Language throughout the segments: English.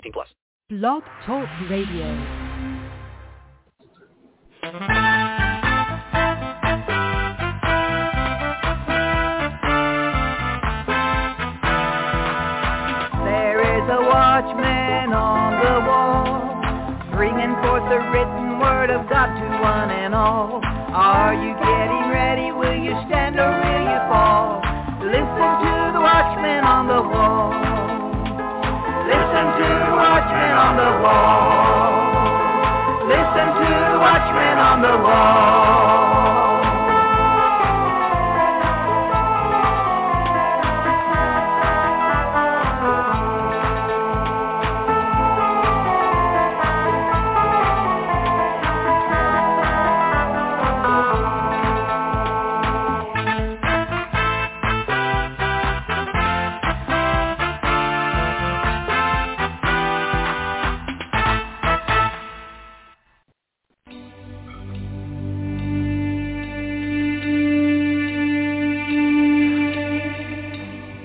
18 plus. Blog Talk Radio. There is a watchman on the wall, bringing forth the written word of God to one and all. Are you getting ready? Will you stand or will you fall? Listen to the watchman on the wall. Watchman on the wall. Listen to watchman on the wall.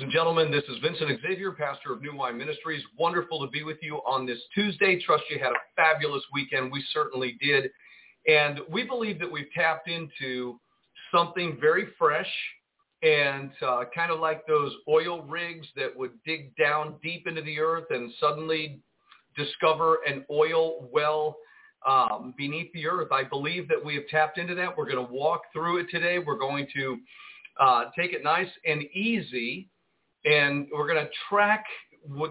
Ladies and gentlemen. This is Vincent Xavier, pastor of New Wine Ministries. Wonderful to be with you on this Tuesday. Trust you had a fabulous weekend. We certainly did. And we believe that we've tapped into something very fresh and uh, kind of like those oil rigs that would dig down deep into the earth and suddenly discover an oil well um, beneath the earth. I believe that we have tapped into that. We're going to walk through it today. We're going to uh, take it nice and easy, and we're going to track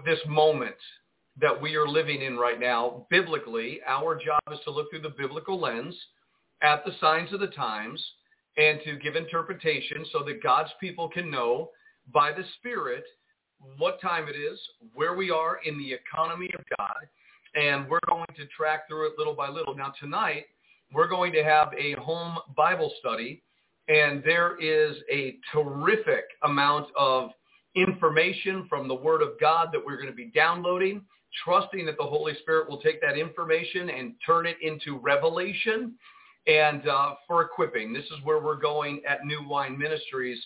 this moment that we are living in right now biblically. Our job is to look through the biblical lens at the signs of the times and to give interpretation so that God's people can know by the Spirit what time it is, where we are in the economy of God, and we're going to track through it little by little. Now tonight, we're going to have a home Bible study and there is a terrific amount of information from the Word of God that we're going to be downloading, trusting that the Holy Spirit will take that information and turn it into revelation and uh, for equipping. This is where we're going at New Wine Ministries.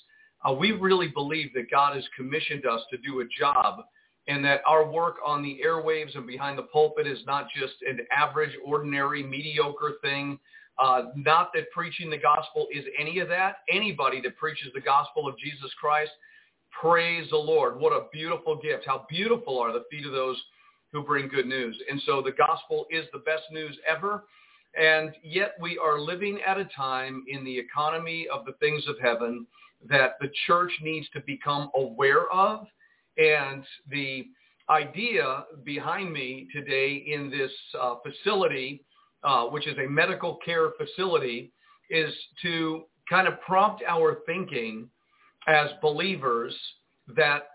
Uh, we really believe that God has commissioned us to do a job and that our work on the airwaves and behind the pulpit is not just an average, ordinary, mediocre thing. Uh, not that preaching the gospel is any of that. Anybody that preaches the gospel of Jesus Christ, praise the Lord. What a beautiful gift. How beautiful are the feet of those who bring good news. And so the gospel is the best news ever. And yet we are living at a time in the economy of the things of heaven that the church needs to become aware of. And the idea behind me today in this uh, facility uh, which is a medical care facility, is to kind of prompt our thinking as believers that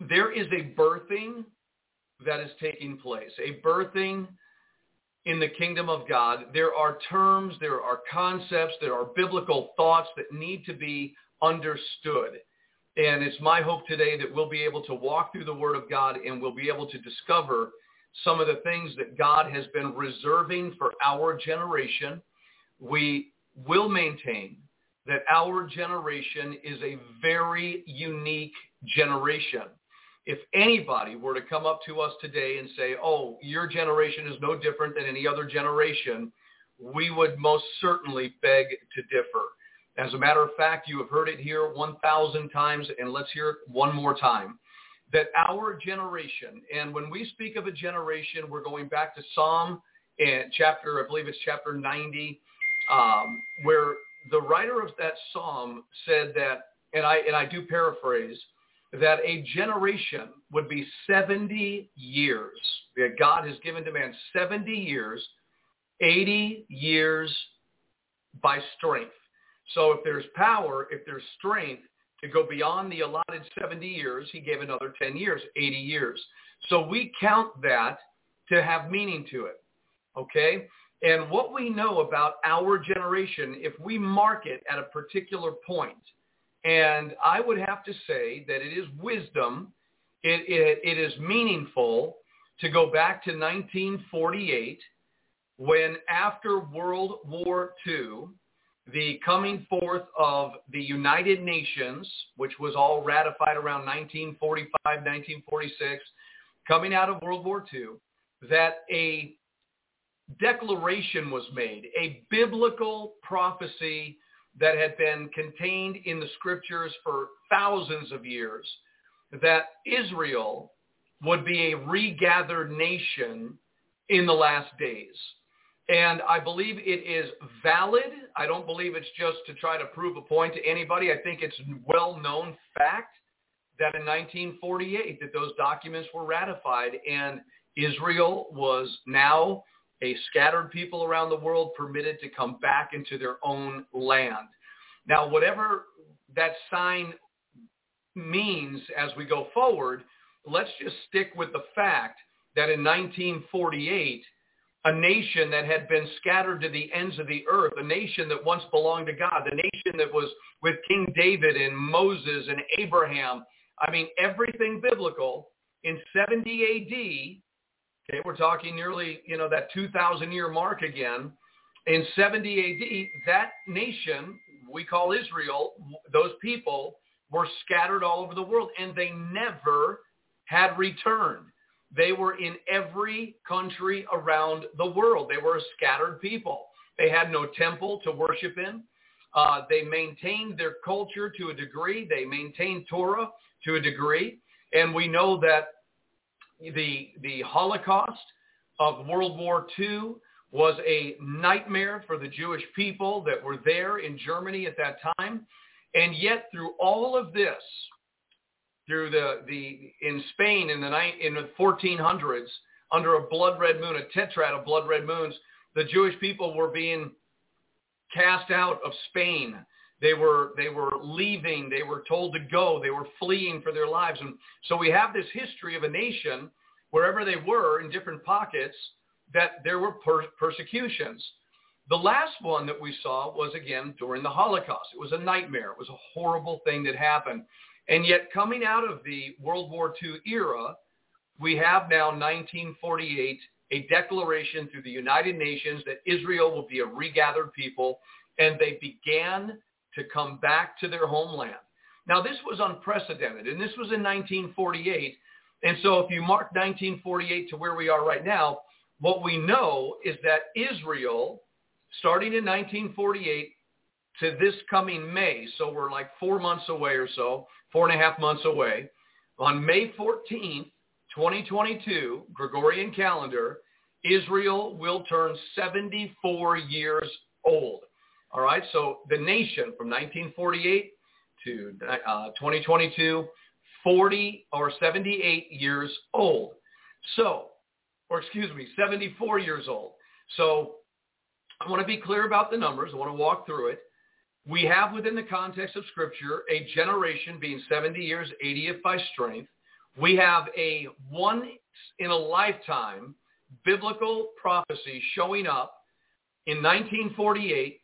there is a birthing that is taking place, a birthing in the kingdom of God. There are terms, there are concepts, there are biblical thoughts that need to be understood. And it's my hope today that we'll be able to walk through the Word of God and we'll be able to discover some of the things that God has been reserving for our generation. We will maintain that our generation is a very unique generation. If anybody were to come up to us today and say, oh, your generation is no different than any other generation, we would most certainly beg to differ. As a matter of fact, you have heard it here 1,000 times, and let's hear it one more time. That our generation, and when we speak of a generation, we're going back to Psalm and chapter, I believe it's chapter 90, um, where the writer of that psalm said that, and I and I do paraphrase, that a generation would be 70 years. That God has given to man 70 years, 80 years by strength. So if there's power, if there's strength to go beyond the allotted 70 years, he gave another 10 years, 80 years. So we count that to have meaning to it. Okay? And what we know about our generation, if we mark it at a particular point, and I would have to say that it is wisdom, it, it, it is meaningful to go back to 1948 when after World War II, the coming forth of the United Nations, which was all ratified around 1945, 1946, coming out of World War II, that a declaration was made, a biblical prophecy that had been contained in the scriptures for thousands of years, that Israel would be a regathered nation in the last days. And I believe it is valid. I don't believe it's just to try to prove a point to anybody. I think it's well-known fact that in 1948 that those documents were ratified and Israel was now a scattered people around the world permitted to come back into their own land. Now, whatever that sign means as we go forward, let's just stick with the fact that in 1948, a nation that had been scattered to the ends of the earth, a nation that once belonged to God, the nation that was with King David and Moses and Abraham. I mean, everything biblical in 70 AD Okay, we're talking nearly, you know, that 2,000 year mark again. In 70 AD, that nation we call Israel, those people were scattered all over the world and they never had returned. They were in every country around the world. They were a scattered people. They had no temple to worship in. Uh, they maintained their culture to a degree. They maintained Torah to a degree. And we know that the, the Holocaust of World War II was a nightmare for the Jewish people that were there in Germany at that time. And yet through all of this, through the, the in Spain in the night in the 1400s, under a blood red moon, a tetrad of blood red moons, the Jewish people were being cast out of Spain. They were they were leaving. They were told to go. They were fleeing for their lives. And so we have this history of a nation wherever they were in different pockets that there were per- persecutions. The last one that we saw was again during the Holocaust. It was a nightmare. It was a horrible thing that happened. And yet coming out of the World War II era, we have now 1948 a declaration through the United Nations that Israel will be a regathered people and they began to come back to their homeland. Now, this was unprecedented, and this was in 1948. And so if you mark 1948 to where we are right now, what we know is that Israel, starting in 1948 to this coming May, so we're like four months away or so, four and a half months away, on May 14th, 2022, Gregorian calendar, Israel will turn 74 years old. All right, so the nation from 1948 to uh, 2022, 40 or 78 years old. So, or excuse me, 74 years old. So I want to be clear about the numbers. I want to walk through it. We have within the context of Scripture a generation being 70 years, 80th by strength. We have a once in a lifetime biblical prophecy showing up in 1948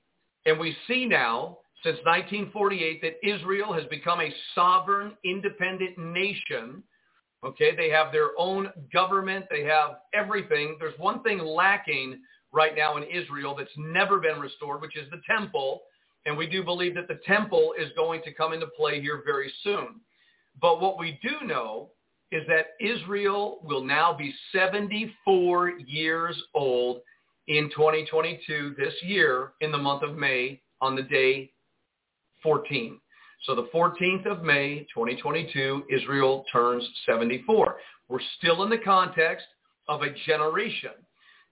and we see now, since 1948, that Israel has become a sovereign, independent nation Okay, they have their own government. They have everything. There's one thing lacking right now in Israel that's never been restored, which is the temple. And we do believe that the temple is going to come into play here very soon. But what we do know is that Israel will now be 74 years old in 2022 this year in the month of May on the day 14. So the 14th of May, 2022, Israel turns 74. We're still in the context of a generation.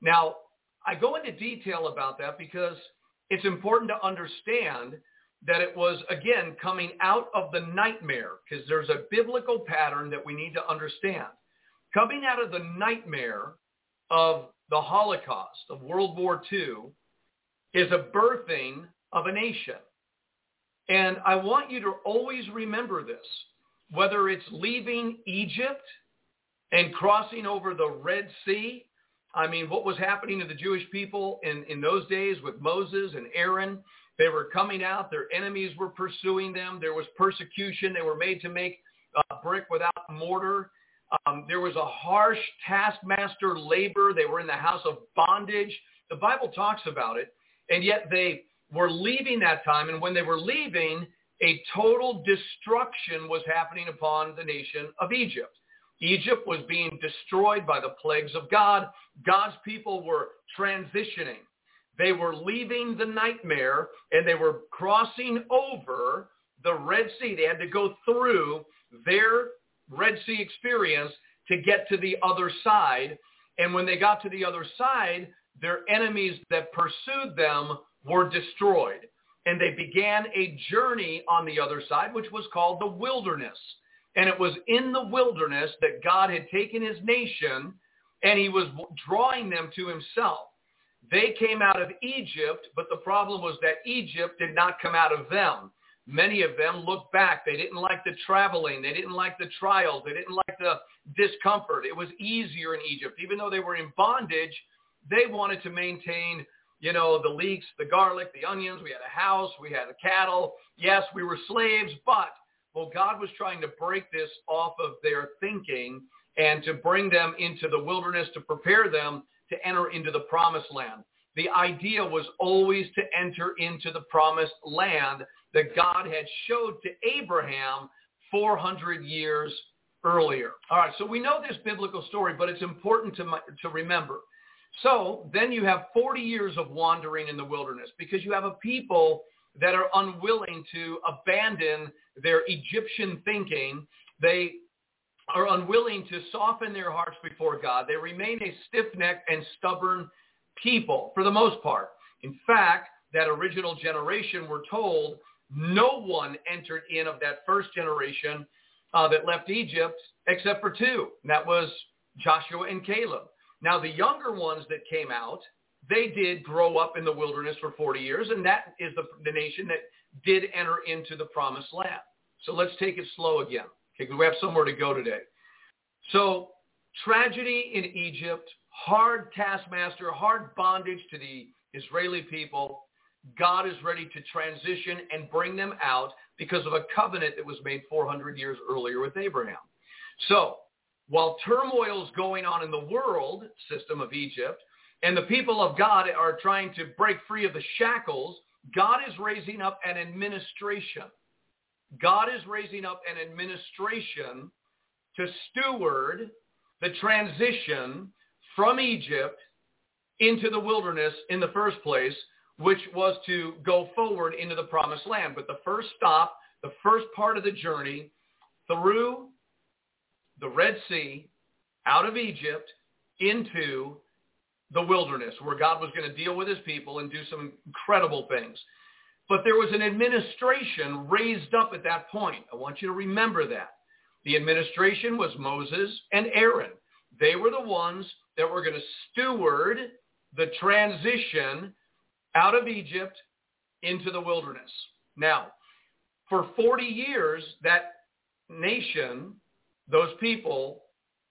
Now, I go into detail about that because it's important to understand that it was, again, coming out of the nightmare because there's a biblical pattern that we need to understand. Coming out of the nightmare of the Holocaust, of World War II, is a birthing of a nation. And I want you to always remember this, whether it's leaving Egypt and crossing over the Red Sea. I mean, what was happening to the Jewish people in, in those days with Moses and Aaron? They were coming out. Their enemies were pursuing them. There was persecution. They were made to make uh, brick without mortar. Um, there was a harsh taskmaster labor. They were in the house of bondage. The Bible talks about it. And yet they were leaving that time. And when they were leaving, a total destruction was happening upon the nation of Egypt. Egypt was being destroyed by the plagues of God. God's people were transitioning. They were leaving the nightmare and they were crossing over the Red Sea. They had to go through their Red Sea experience to get to the other side. And when they got to the other side, their enemies that pursued them were destroyed. And they began a journey on the other side, which was called the wilderness. And it was in the wilderness that God had taken his nation and he was drawing them to himself. They came out of Egypt, but the problem was that Egypt did not come out of them. Many of them looked back. They didn't like the traveling. They didn't like the trials. They didn't like the discomfort. It was easier in Egypt. Even though they were in bondage, they wanted to maintain you know, the leeks, the garlic, the onions. We had a house. We had a cattle. Yes, we were slaves, but well, God was trying to break this off of their thinking and to bring them into the wilderness to prepare them to enter into the promised land. The idea was always to enter into the promised land that God had showed to Abraham 400 years earlier. All right, so we know this biblical story, but it's important to, to remember so then you have 40 years of wandering in the wilderness because you have a people that are unwilling to abandon their Egyptian thinking. They are unwilling to soften their hearts before God. They remain a stiff-necked and stubborn people for the most part. In fact, that original generation, we're told, no one entered in of that first generation uh, that left Egypt except for two. And that was Joshua and Caleb. Now, the younger ones that came out, they did grow up in the wilderness for 40 years, and that is the, the nation that did enter into the promised land. So let's take it slow again, okay, because we have somewhere to go today. So tragedy in Egypt, hard taskmaster, hard bondage to the Israeli people. God is ready to transition and bring them out because of a covenant that was made 400 years earlier with Abraham. So while turmoil is going on in the world system of Egypt, and the people of God are trying to break free of the shackles, God is raising up an administration. God is raising up an administration to steward the transition from Egypt into the wilderness in the first place, which was to go forward into the promised land. But the first stop, the first part of the journey through the Red Sea, out of Egypt, into the wilderness where God was going to deal with his people and do some incredible things. But there was an administration raised up at that point. I want you to remember that. The administration was Moses and Aaron. They were the ones that were going to steward the transition out of Egypt into the wilderness. Now, for 40 years, that nation those people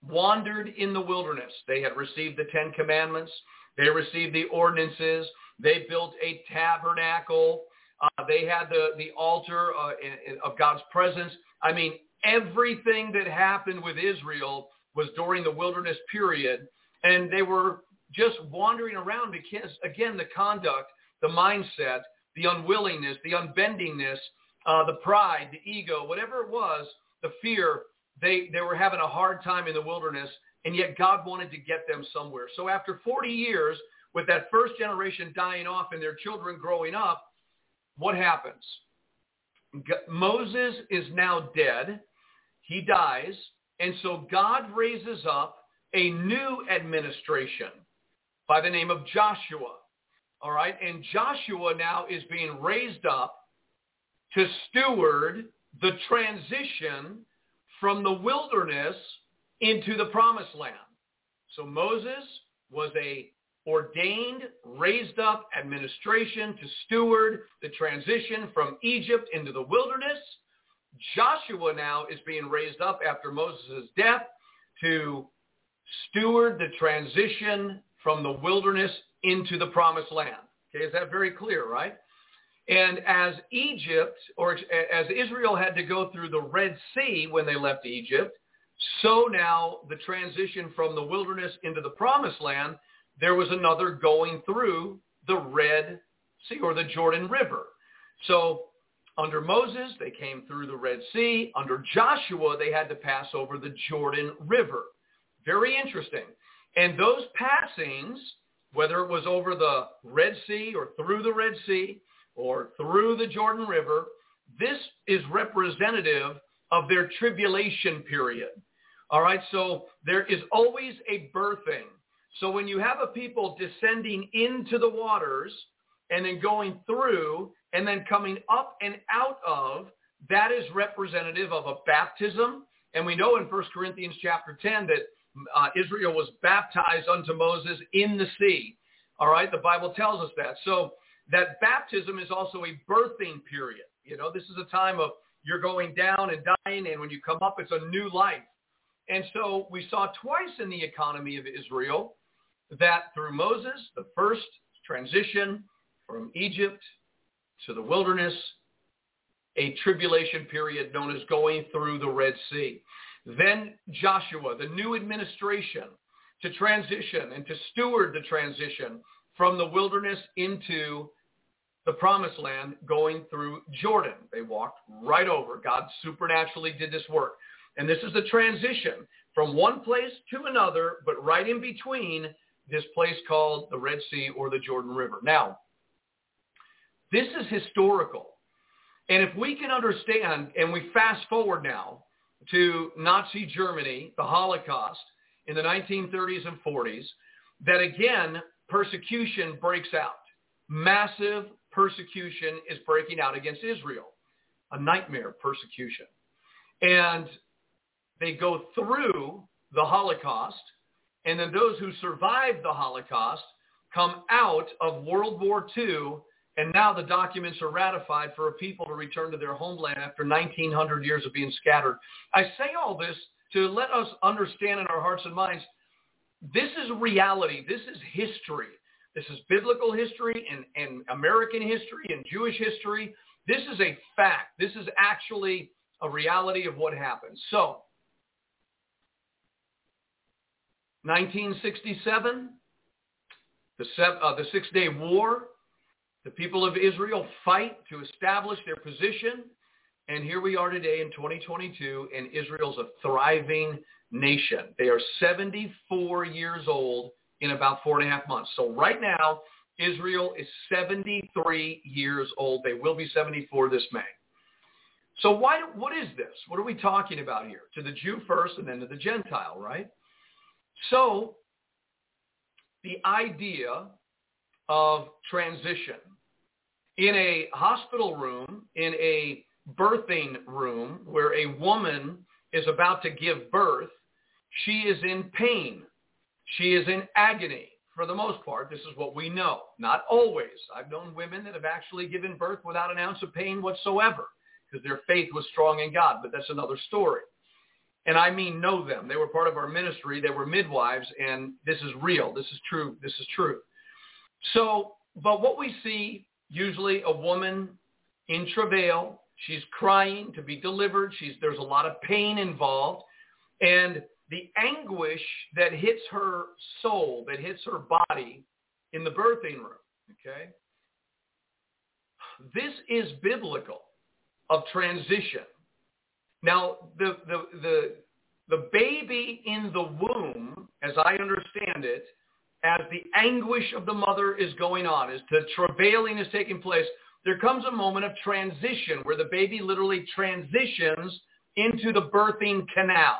wandered in the wilderness. They had received the Ten Commandments. They received the ordinances. They built a tabernacle. Uh, they had the, the altar uh, in, in, of God's presence. I mean, everything that happened with Israel was during the wilderness period. And they were just wandering around because, again, the conduct, the mindset, the unwillingness, the unbendingness, uh, the pride, the ego, whatever it was, the fear, they, they were having a hard time in the wilderness, and yet God wanted to get them somewhere. So after 40 years, with that first generation dying off and their children growing up, what happens? Moses is now dead. He dies. And so God raises up a new administration by the name of Joshua. All right. And Joshua now is being raised up to steward the transition from the wilderness into the promised land. So Moses was a ordained, raised up administration to steward the transition from Egypt into the wilderness. Joshua now is being raised up after Moses' death to steward the transition from the wilderness into the promised land. Okay, is that very clear, right? And as Egypt, or as Israel had to go through the Red Sea when they left Egypt, so now the transition from the wilderness into the promised land, there was another going through the Red Sea or the Jordan River. So under Moses, they came through the Red Sea. Under Joshua, they had to pass over the Jordan River. Very interesting. And those passings, whether it was over the Red Sea or through the Red Sea, or through the Jordan River, this is representative of their tribulation period. All right, so there is always a birthing. So when you have a people descending into the waters and then going through and then coming up and out of, that is representative of a baptism. And we know in 1 Corinthians chapter 10 that uh, Israel was baptized unto Moses in the sea. All right, the Bible tells us that. So that baptism is also a birthing period. You know, this is a time of you're going down and dying, and when you come up, it's a new life. And so we saw twice in the economy of Israel that through Moses, the first transition from Egypt to the wilderness, a tribulation period known as going through the Red Sea. Then Joshua, the new administration to transition and to steward the transition from the wilderness into the promised land going through Jordan. They walked right over. God supernaturally did this work. And this is the transition from one place to another, but right in between this place called the Red Sea or the Jordan River. Now, this is historical. And if we can understand, and we fast forward now to Nazi Germany, the Holocaust in the 1930s and 40s, that again, persecution breaks out. Massive persecution is breaking out against Israel, a nightmare persecution. And they go through the Holocaust, and then those who survived the Holocaust come out of World War II, and now the documents are ratified for a people to return to their homeland after 1900 years of being scattered. I say all this to let us understand in our hearts and minds, this is reality. This is history. This is biblical history and, and American history and Jewish history. This is a fact. This is actually a reality of what happened. So, 1967, the, uh, the Six-Day War, the people of Israel fight to establish their position. And here we are today in 2022, and Israel's a thriving nation. They are 74 years old in about four and a half months. So right now, Israel is 73 years old. They will be 74 this May. So why, what is this? What are we talking about here? To the Jew first and then to the Gentile, right? So the idea of transition in a hospital room, in a birthing room where a woman is about to give birth, she is in pain. She is in agony for the most part. This is what we know. Not always. I've known women that have actually given birth without an ounce of pain whatsoever because their faith was strong in God, but that's another story. And I mean know them. They were part of our ministry. They were midwives, and this is real. This is true. This is true. So, but what we see, usually a woman in travail, She's crying to be delivered. She's, there's a lot of pain involved. And the anguish that hits her soul, that hits her body in the birthing room, okay? This is biblical of transition. Now, the, the, the, the baby in the womb, as I understand it, as the anguish of the mother is going on, as the travailing is taking place, there comes a moment of transition where the baby literally transitions into the birthing canal.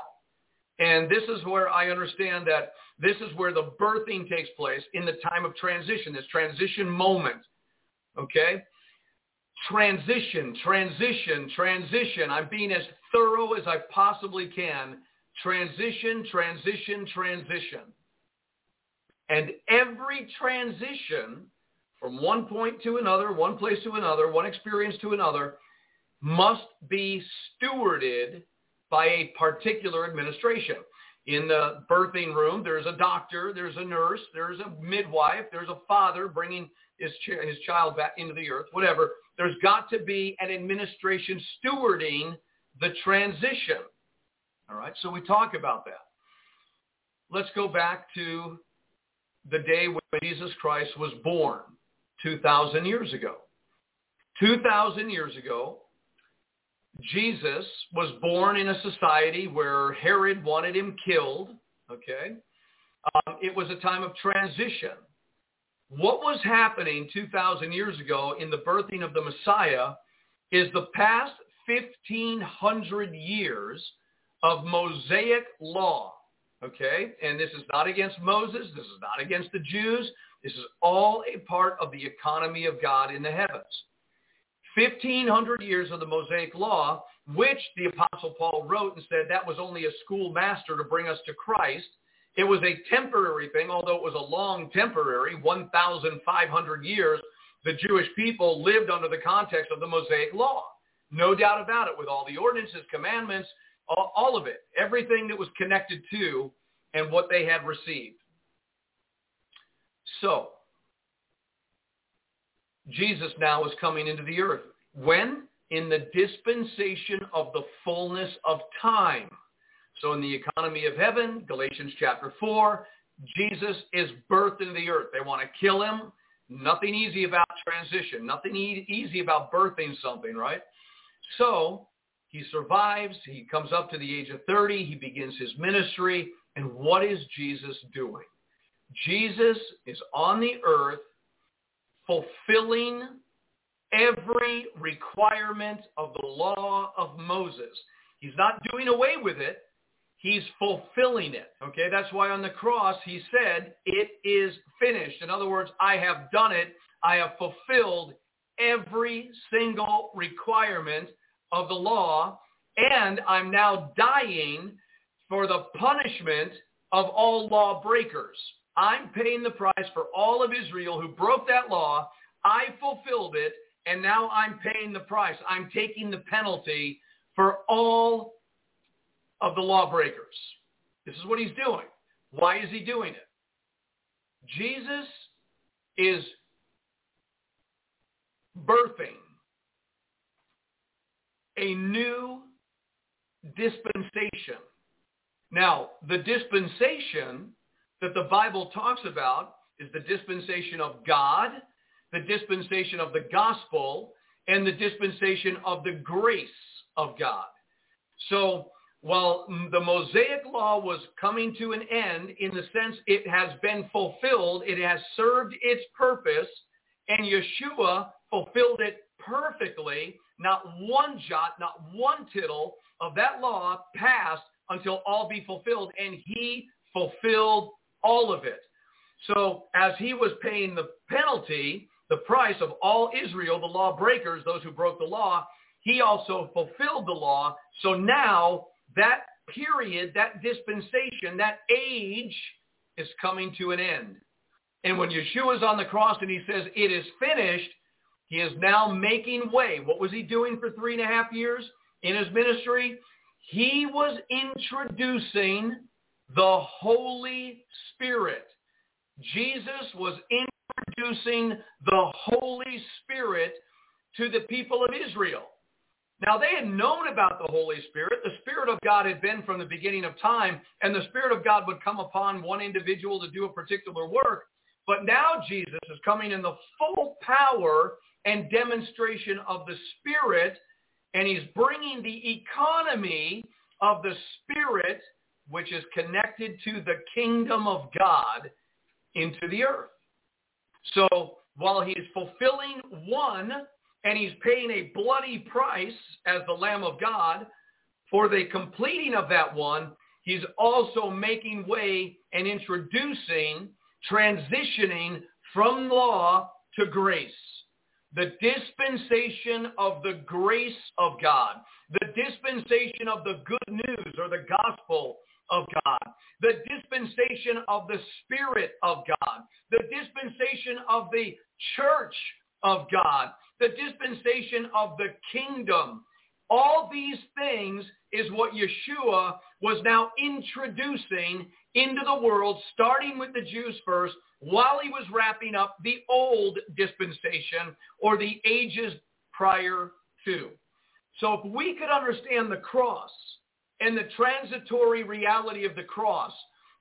And this is where I understand that this is where the birthing takes place in the time of transition, this transition moment. Okay? Transition, transition, transition. I'm being as thorough as I possibly can. Transition, transition, transition. And every transition from one point to another, one place to another, one experience to another, must be stewarded by a particular administration. In the birthing room, there's a doctor, there's a nurse, there's a midwife, there's a father bringing his, ch- his child back into the earth, whatever. There's got to be an administration stewarding the transition. All right, so we talk about that. Let's go back to the day when Jesus Christ was born, 2,000 years ago. 2,000 years ago, Jesus was born in a society where Herod wanted him killed. Okay. Um, it was a time of transition. What was happening 2,000 years ago in the birthing of the Messiah is the past 1,500 years of Mosaic law. Okay. And this is not against Moses. This is not against the Jews. This is all a part of the economy of God in the heavens. 1,500 years of the Mosaic Law, which the Apostle Paul wrote and said that was only a schoolmaster to bring us to Christ. It was a temporary thing, although it was a long temporary, 1,500 years, the Jewish people lived under the context of the Mosaic Law. No doubt about it, with all the ordinances, commandments, all, all of it, everything that was connected to and what they had received. So, Jesus now is coming into the earth. When? In the dispensation of the fullness of time. So in the economy of heaven, Galatians chapter 4, Jesus is birthed into the earth. They want to kill him. Nothing easy about transition. Nothing e- easy about birthing something, right? So he survives. He comes up to the age of 30. He begins his ministry. And what is Jesus doing? Jesus is on the earth fulfilling every requirement of the law of Moses. He's not doing away with it. He's fulfilling it. Okay, that's why on the cross he said, it is finished. In other words, I have done it. I have fulfilled every single requirement of the law, and I'm now dying for the punishment of all lawbreakers. I'm paying the price for all of Israel who broke that law. I fulfilled it, and now I'm paying the price. I'm taking the penalty for all of the lawbreakers. This is what he's doing. Why is he doing it? Jesus is birthing a new dispensation. Now, the dispensation that the Bible talks about is the dispensation of God, the dispensation of the gospel, and the dispensation of the grace of God. So while the Mosaic law was coming to an end in the sense it has been fulfilled, it has served its purpose, and Yeshua fulfilled it perfectly, not one jot, not one tittle of that law passed until all be fulfilled, and he fulfilled all of it. So as he was paying the penalty, the price of all Israel, the lawbreakers, those who broke the law, he also fulfilled the law. So now that period, that dispensation, that age is coming to an end. And when Yeshua is on the cross and he says, it is finished, he is now making way. What was he doing for three and a half years in his ministry? He was introducing the Holy Spirit. Jesus was introducing the Holy Spirit to the people of Israel. Now they had known about the Holy Spirit. The Spirit of God had been from the beginning of time, and the Spirit of God would come upon one individual to do a particular work. But now Jesus is coming in the full power and demonstration of the Spirit, and he's bringing the economy of the Spirit, which is connected to the kingdom of God, into the earth. So while he is fulfilling one and he's paying a bloody price as the Lamb of God for the completing of that one, he's also making way and introducing, transitioning from law to grace. The dispensation of the grace of God. The dispensation of the good news or the gospel of God, the dispensation of the Spirit of God, the dispensation of the church of God, the dispensation of the kingdom. All these things is what Yeshua was now introducing into the world, starting with the Jews first, while he was wrapping up the old dispensation or the ages prior to. So if we could understand the cross and the transitory reality of the cross,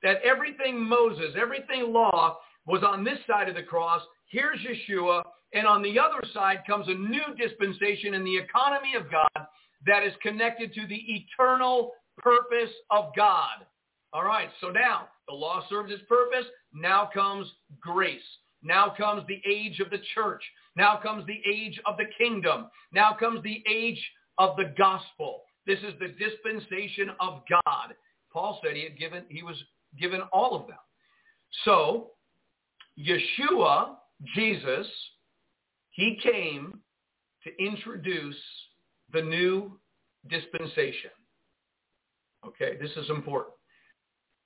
that everything Moses, everything law was on this side of the cross, here's Yeshua, and on the other side comes a new dispensation in the economy of God that is connected to the eternal purpose of God. All right, so now the law serves its purpose. Now comes grace. Now comes the age of the church. Now comes the age of the kingdom. Now comes the age of the gospel. This is the dispensation of God. Paul said he had given, he was given all of them. So Yeshua, Jesus, he came to introduce the new dispensation. Okay, this is important.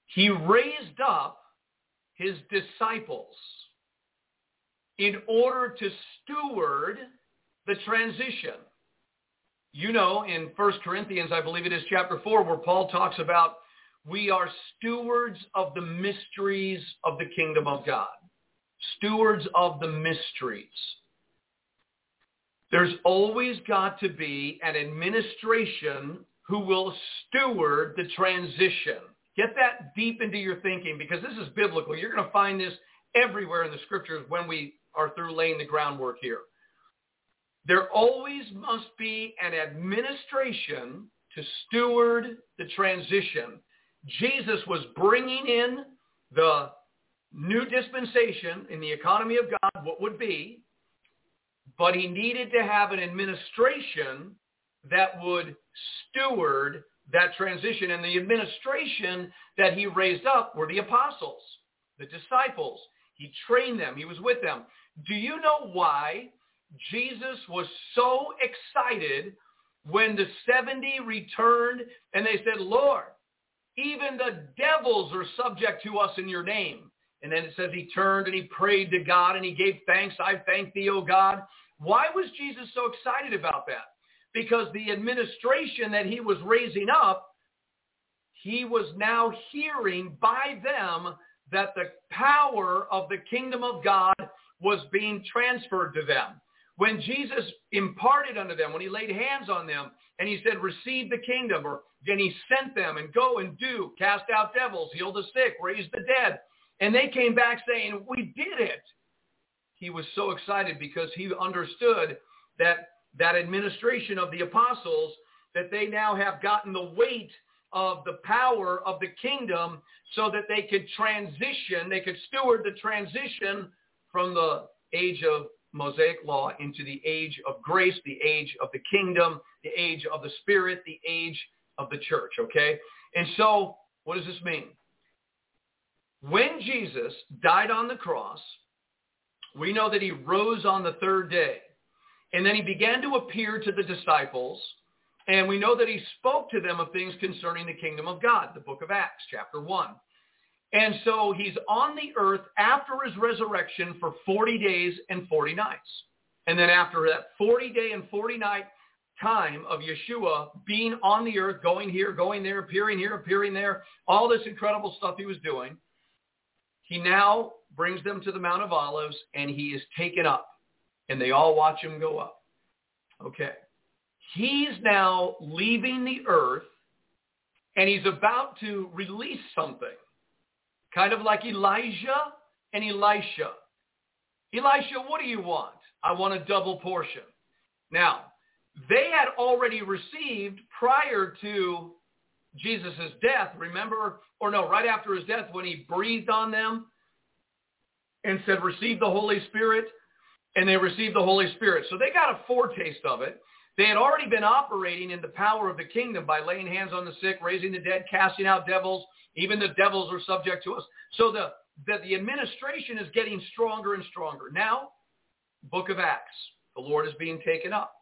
He raised up his disciples in order to steward the transition. You know, in 1 Corinthians, I believe it is chapter 4, where Paul talks about we are stewards of the mysteries of the kingdom of God. Stewards of the mysteries. There's always got to be an administration who will steward the transition. Get that deep into your thinking because this is biblical. You're going to find this everywhere in the scriptures when we are through laying the groundwork here. There always must be an administration to steward the transition. Jesus was bringing in the new dispensation in the economy of God, what would be, but he needed to have an administration that would steward that transition. And the administration that he raised up were the apostles, the disciples. He trained them. He was with them. Do you know why Jesus was so excited when the 70 returned and they said, Lord, even the devils are subject to us in your name. And then it says he turned and he prayed to God and he gave thanks. I thank thee, O God. Why was Jesus so excited about that? Because the administration that he was raising up, he was now hearing by them that the power of the kingdom of God was being transferred to them. When Jesus imparted unto them, when he laid hands on them, and he said, receive the kingdom, or then he sent them and go and do, cast out devils, heal the sick, raise the dead. And they came back saying, we did it. He was so excited because he understood that that administration of the apostles, that they now have gotten the weight of the power of the kingdom so that they could transition, they could steward the transition from the age of Mosaic law into the age of grace, the age of the kingdom, the age of the spirit, the age of the church, okay? And so what does this mean? When Jesus died on the cross, we know that he rose on the third day. And then he began to appear to the disciples. And we know that he spoke to them of things concerning the kingdom of God, the book of Acts, chapter 1. And so he's on the earth after his resurrection for 40 days and 40 nights. And then after that 40 day and 40 night time of Yeshua being on the earth, going here, going there, appearing here, appearing there, all this incredible stuff he was doing, he now brings them to the Mount of Olives and he is taken up and they all watch him go up. Okay. he's now leaving the earth and he's about to release something, kind of like Elijah and Elisha. Elisha, what do you want? I want a double portion. Now, they had already received prior to Jesus' death, remember, or no, right after his death when he breathed on them and said, receive the Holy Spirit, and they received the Holy Spirit. So they got a foretaste of it. They had already been operating in the power of the kingdom by laying hands on the sick, raising the dead, casting out devils. Even the devils are subject to us. So the, the, the administration is getting stronger and stronger. Now, book of Acts, the Lord is being taken up.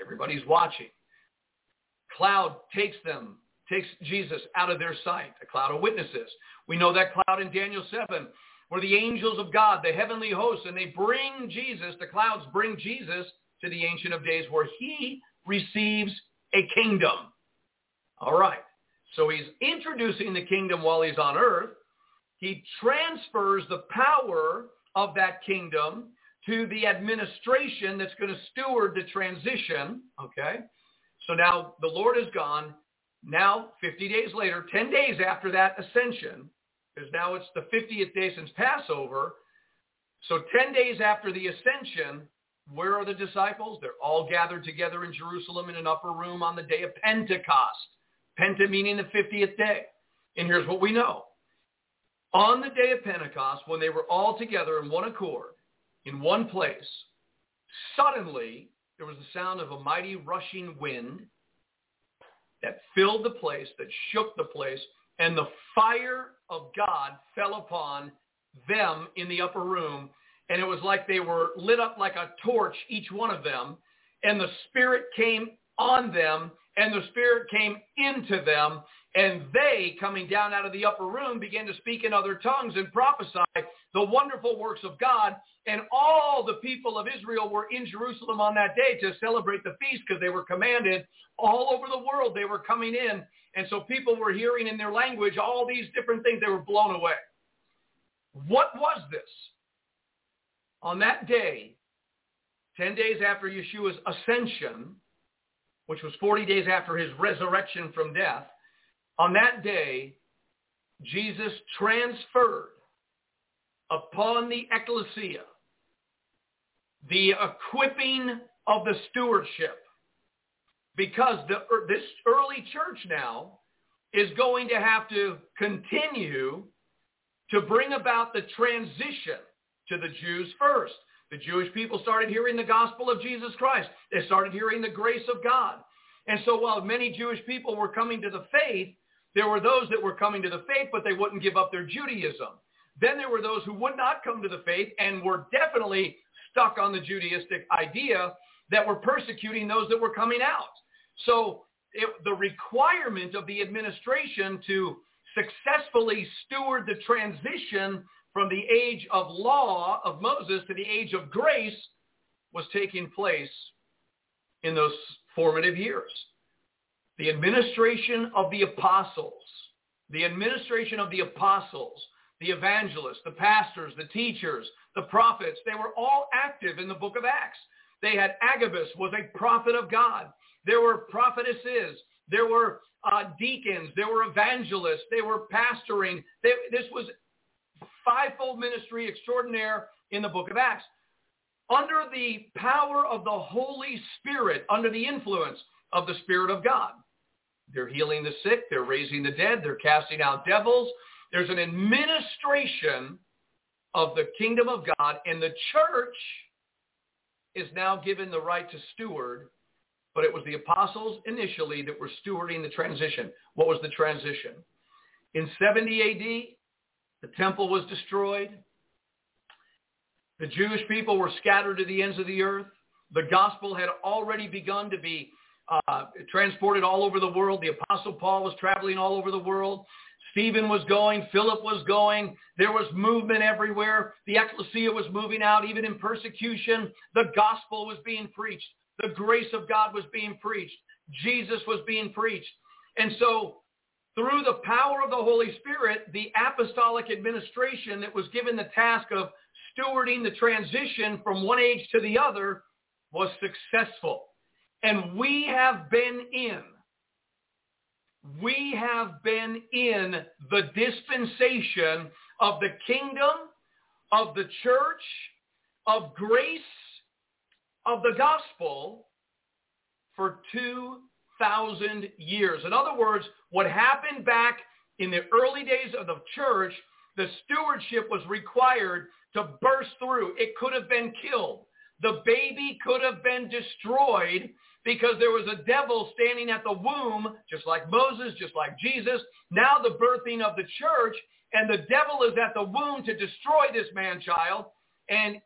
Everybody's watching. Cloud takes them, takes Jesus out of their sight, a cloud of witnesses. We know that cloud in Daniel 7 where the angels of God, the heavenly hosts, and they bring Jesus, the clouds bring Jesus to the Ancient of Days where he receives a kingdom. All right. So he's introducing the kingdom while he's on earth. He transfers the power of that kingdom to the administration that's going to steward the transition. Okay. So now the Lord is gone. Now, 50 days later, 10 days after that ascension, because now it's the 50th day since Passover. So 10 days after the ascension, where are the disciples? They're all gathered together in Jerusalem in an upper room on the day of Pentecost. Penta meaning the 50th day. And here's what we know. On the day of Pentecost, when they were all together in one accord, in one place, suddenly there was the sound of a mighty rushing wind that filled the place, that shook the place, and the fire of God fell upon them in the upper room. And it was like they were lit up like a torch, each one of them. And the Spirit came on them and the Spirit came into them. And they, coming down out of the upper room, began to speak in other tongues and prophesy the wonderful works of God. And all the people of Israel were in Jerusalem on that day to celebrate the feast because they were commanded all over the world. They were coming in and so people were hearing in their language all these different things. They were blown away. What was this? On that day, 10 days after Yeshua's ascension, which was 40 days after his resurrection from death, on that day, Jesus transferred upon the ecclesia the equipping of the stewardship because the, er, this early church now is going to have to continue to bring about the transition to the Jews first. The Jewish people started hearing the gospel of Jesus Christ. They started hearing the grace of God. And so while many Jewish people were coming to the faith, there were those that were coming to the faith, but they wouldn't give up their Judaism. Then there were those who would not come to the faith and were definitely stuck on the Judaistic idea that were persecuting those that were coming out. So it, the requirement of the administration to successfully steward the transition from the age of law of Moses to the age of grace was taking place in those formative years. The administration of the apostles, the administration of the apostles, the evangelists, the pastors, the teachers, the prophets, they were all active in the book of Acts. They had Agabus was a prophet of God. There were prophetesses. There were uh, deacons. There were evangelists. They were pastoring. They, this was fivefold ministry extraordinaire in the book of Acts. Under the power of the Holy Spirit, under the influence of the Spirit of God. They're healing the sick. They're raising the dead. They're casting out devils. There's an administration of the kingdom of God, and the church is now given the right to steward, but it was the apostles initially that were stewarding the transition. What was the transition? In 70 AD, the temple was destroyed. The Jewish people were scattered to the ends of the earth. The gospel had already begun to be uh, transported all over the world. The apostle Paul was traveling all over the world. Stephen was going, Philip was going, there was movement everywhere. The ecclesia was moving out, even in persecution. The gospel was being preached. The grace of God was being preached. Jesus was being preached. And so through the power of the Holy Spirit, the apostolic administration that was given the task of stewarding the transition from one age to the other was successful. And we have been in, we have been in the dispensation of the kingdom, of the church, of grace, of the gospel for 2,000 years. In other words, what happened back in the early days of the church, the stewardship was required to burst through. It could have been killed. The baby could have been destroyed because there was a devil standing at the womb, just like Moses, just like Jesus. Now the birthing of the church, and the devil is at the womb to destroy this man-child. And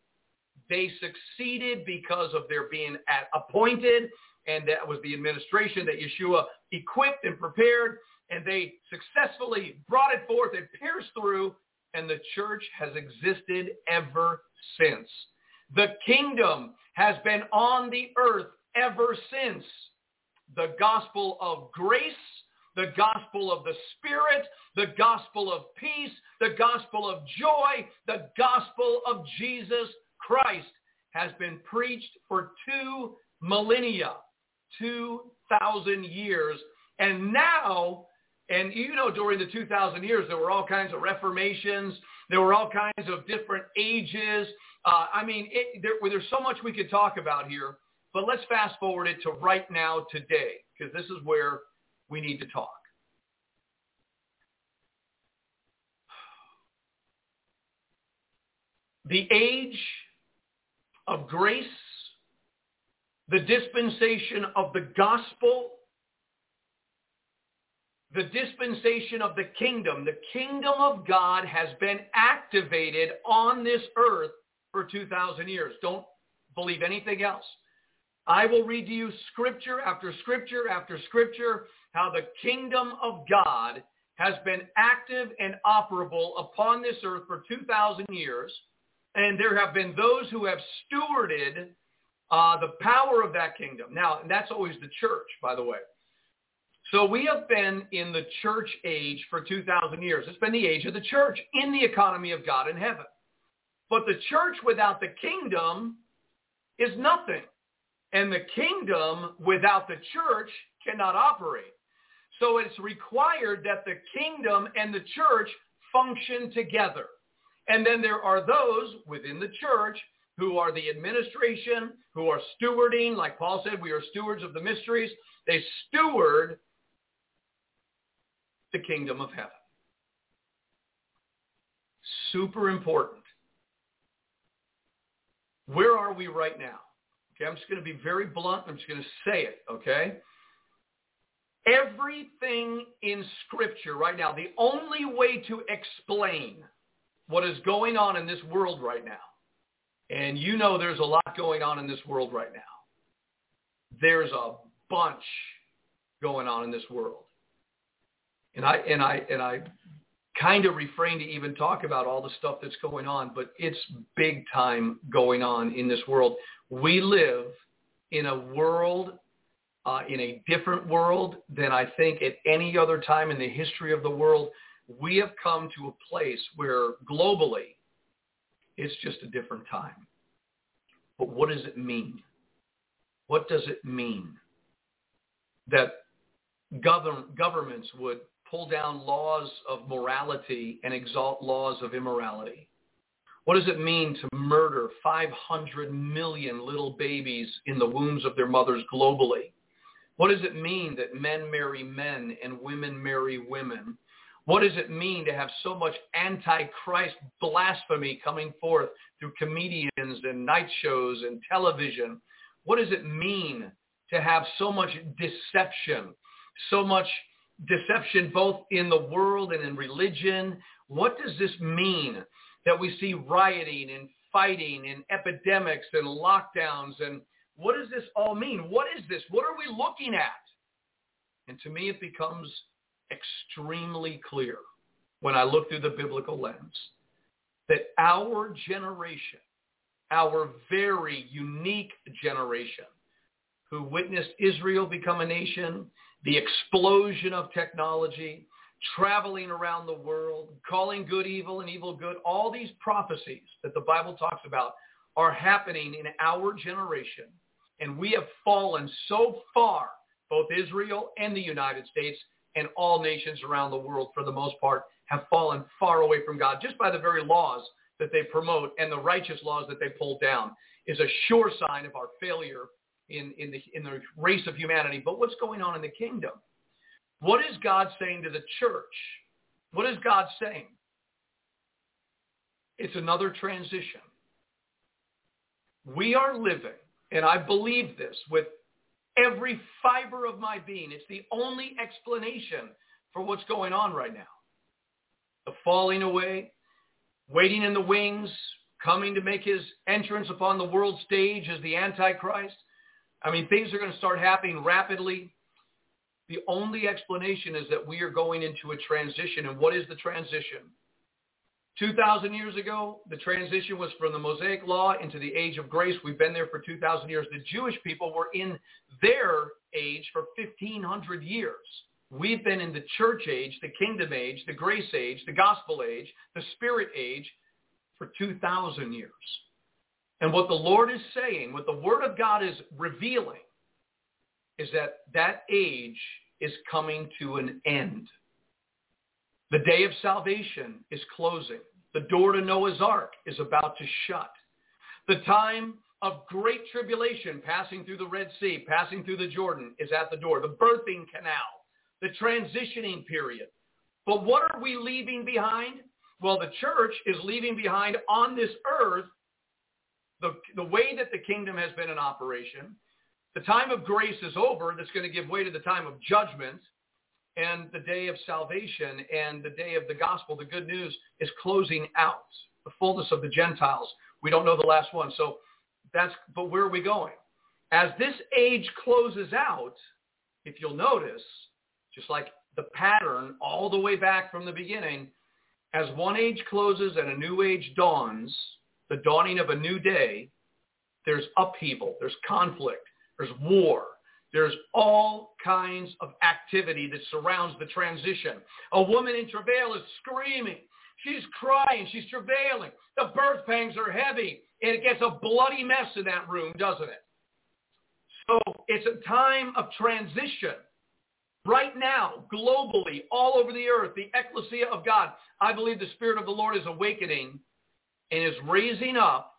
they succeeded because of their being appointed, and that was the administration that Yeshua equipped and prepared, and they successfully brought it forth. It pierced through, and the church has existed ever since. The kingdom has been on the earth ever since. The gospel of grace, the gospel of the Spirit, the gospel of peace, the gospel of joy, the gospel of Jesus Christ has been preached for two millennia, 2,000 years. And now, and you know during the 2,000 years, there were all kinds of reformations. There were all kinds of different ages. Uh, I mean, it, there, there's so much we could talk about here. But let's fast forward it to right now, today, because this is where we need to talk. The age of grace, the dispensation of the gospel, the dispensation of the kingdom. The kingdom of God has been activated on this earth for 2,000 years. Don't believe anything else. I will read to you scripture after scripture after scripture how the kingdom of God has been active and operable upon this earth for 2,000 years. And there have been those who have stewarded uh, the power of that kingdom. Now, that's always the church, by the way. So we have been in the church age for 2,000 years. It's been the age of the church in the economy of God in heaven. But the church without the kingdom is nothing. And the kingdom without the church cannot operate. So it's required that the kingdom and the church function together. And then there are those within the church who are the administration, who are stewarding, like Paul said, we are stewards of the mysteries. They steward the kingdom of heaven. Super important. Where are we right now? Okay, I'm just going to be very blunt. I'm just going to say it, okay? Everything in Scripture right now, the only way to explain what is going on in this world right now, and you know there's a lot going on in this world right now. There's a bunch going on in this world. And I and I and I kind of refrain to even talk about all the stuff that's going on, but it's big time going on in this world. We live in a world, uh, in a different world than I think at any other time in the history of the world. We have come to a place where globally, it's just a different time. But what does it mean? What does it mean that govern, governments would pull down laws of morality and exalt laws of immorality? What does it mean to murder 500 million little babies in the wombs of their mothers globally? What does it mean that men marry men and women marry women? What does it mean to have so much antichrist blasphemy coming forth through comedians and night shows and television? What does it mean to have so much deception, so much deception both in the world and in religion? What does this mean that we see rioting and fighting and epidemics and lockdowns and what does this all mean? What is this? What are we looking at? And to me, it becomes extremely clear when I look through the biblical lens that our generation, our very unique generation who witnessed Israel become a nation, the explosion of technology, traveling around the world, calling good evil and evil good, all these prophecies that the Bible talks about are happening in our generation. And we have fallen so far, both Israel and the United States and all nations around the world for the most part have fallen far away from God just by the very laws that they promote and the righteous laws that they pull down is a sure sign of our failure in, in, the, in the race of humanity. But what's going on in the kingdom? What is God saying to the church? What is God saying? It's another transition. We are living, and I believe this with every fiber of my being. It's the only explanation for what's going on right now. The falling away, waiting in the wings, coming to make his entrance upon the world stage as the Antichrist. I mean, things are going to start happening rapidly. The only explanation is that we are going into a transition. And what is the transition? 2,000 years ago, the transition was from the Mosaic Law into the age of grace. We've been there for 2,000 years. The Jewish people were in their age for 1,500 years. We've been in the church age, the kingdom age, the grace age, the gospel age, the spirit age for 2,000 years. And what the Lord is saying, what the Word of God is revealing, is that that age is coming to an end. The day of salvation is closing. The door to Noah's ark is about to shut. The time of great tribulation passing through the Red Sea, passing through the Jordan is at the door. The birthing canal, the transitioning period. But what are we leaving behind? Well, the church is leaving behind on this earth the, the way that the kingdom has been in operation. The time of grace is over. That's going to give way to the time of judgment and the day of salvation and the day of the gospel, the good news, is closing out. The fullness of the Gentiles. We don't know the last one. So that's, but where are we going? As this age closes out, if you'll notice, just like the pattern all the way back from the beginning, as one age closes and a new age dawns, the dawning of a new day, there's upheaval, there's conflict, there's war, there's all kinds of activity that surrounds the transition. A woman in travail is screaming. She's crying. She's travailing. The birth pangs are heavy. And it gets a bloody mess in that room, doesn't it? So it's a time of transition. Right now, globally, all over the earth, the ecclesia of God, I believe the Spirit of the Lord is awakening and is raising up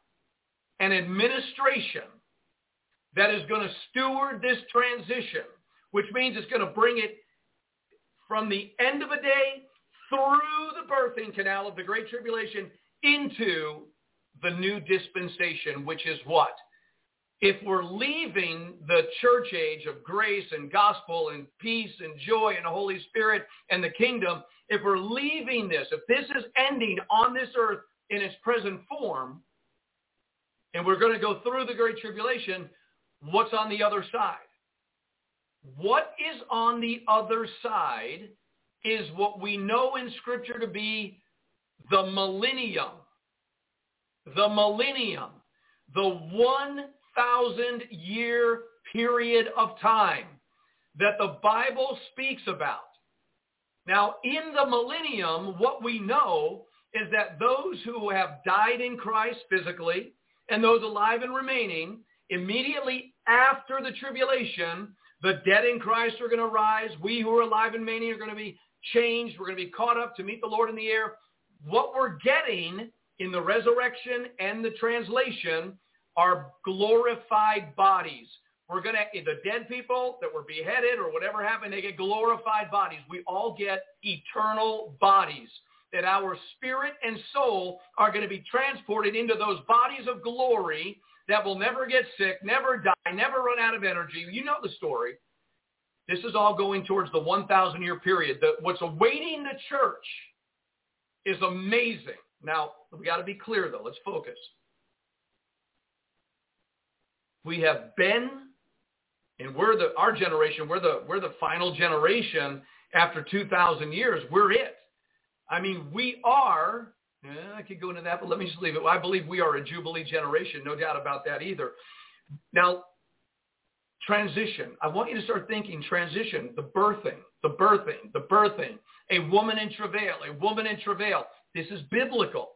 an administration that is going to steward this transition, which means it's going to bring it from the end of a day through the birthing canal of the Great Tribulation into the new dispensation, which is what? If we're leaving the church age of grace and gospel and peace and joy and the Holy Spirit and the kingdom, if we're leaving this, if this is ending on this earth in its present form, and we're going to go through the Great Tribulation, what's on the other side? What is on the other side is what we know in Scripture to be the millennium. The millennium. The 1,000 year period of time that the Bible speaks about. Now, in the millennium, what we know is that those who have died in Christ physically and those alive and remaining immediately after the tribulation, the dead in Christ are going to rise. We who are alive and many are going to be changed. We're going to be caught up to meet the Lord in the air. What we're getting in the resurrection and the translation are glorified bodies. We're going to, the dead people that were beheaded or whatever happened, they get glorified bodies. We all get eternal bodies that our spirit and soul are going to be transported into those bodies of glory that will never get sick, never die, never run out of energy. You know the story. This is all going towards the 1,000 year period. The, what's awaiting the church is amazing. Now, we got to be clear though. Let's focus. We have been, and we're the, our generation, we're the, we're the final generation after 2,000 years. We're it. I mean, we are Eh, I could go into that, but let me just leave it. I believe we are a Jubilee generation, no doubt about that either. Now, transition. I want you to start thinking transition, the birthing, the birthing, the birthing, a woman in travail, a woman in travail. This is biblical.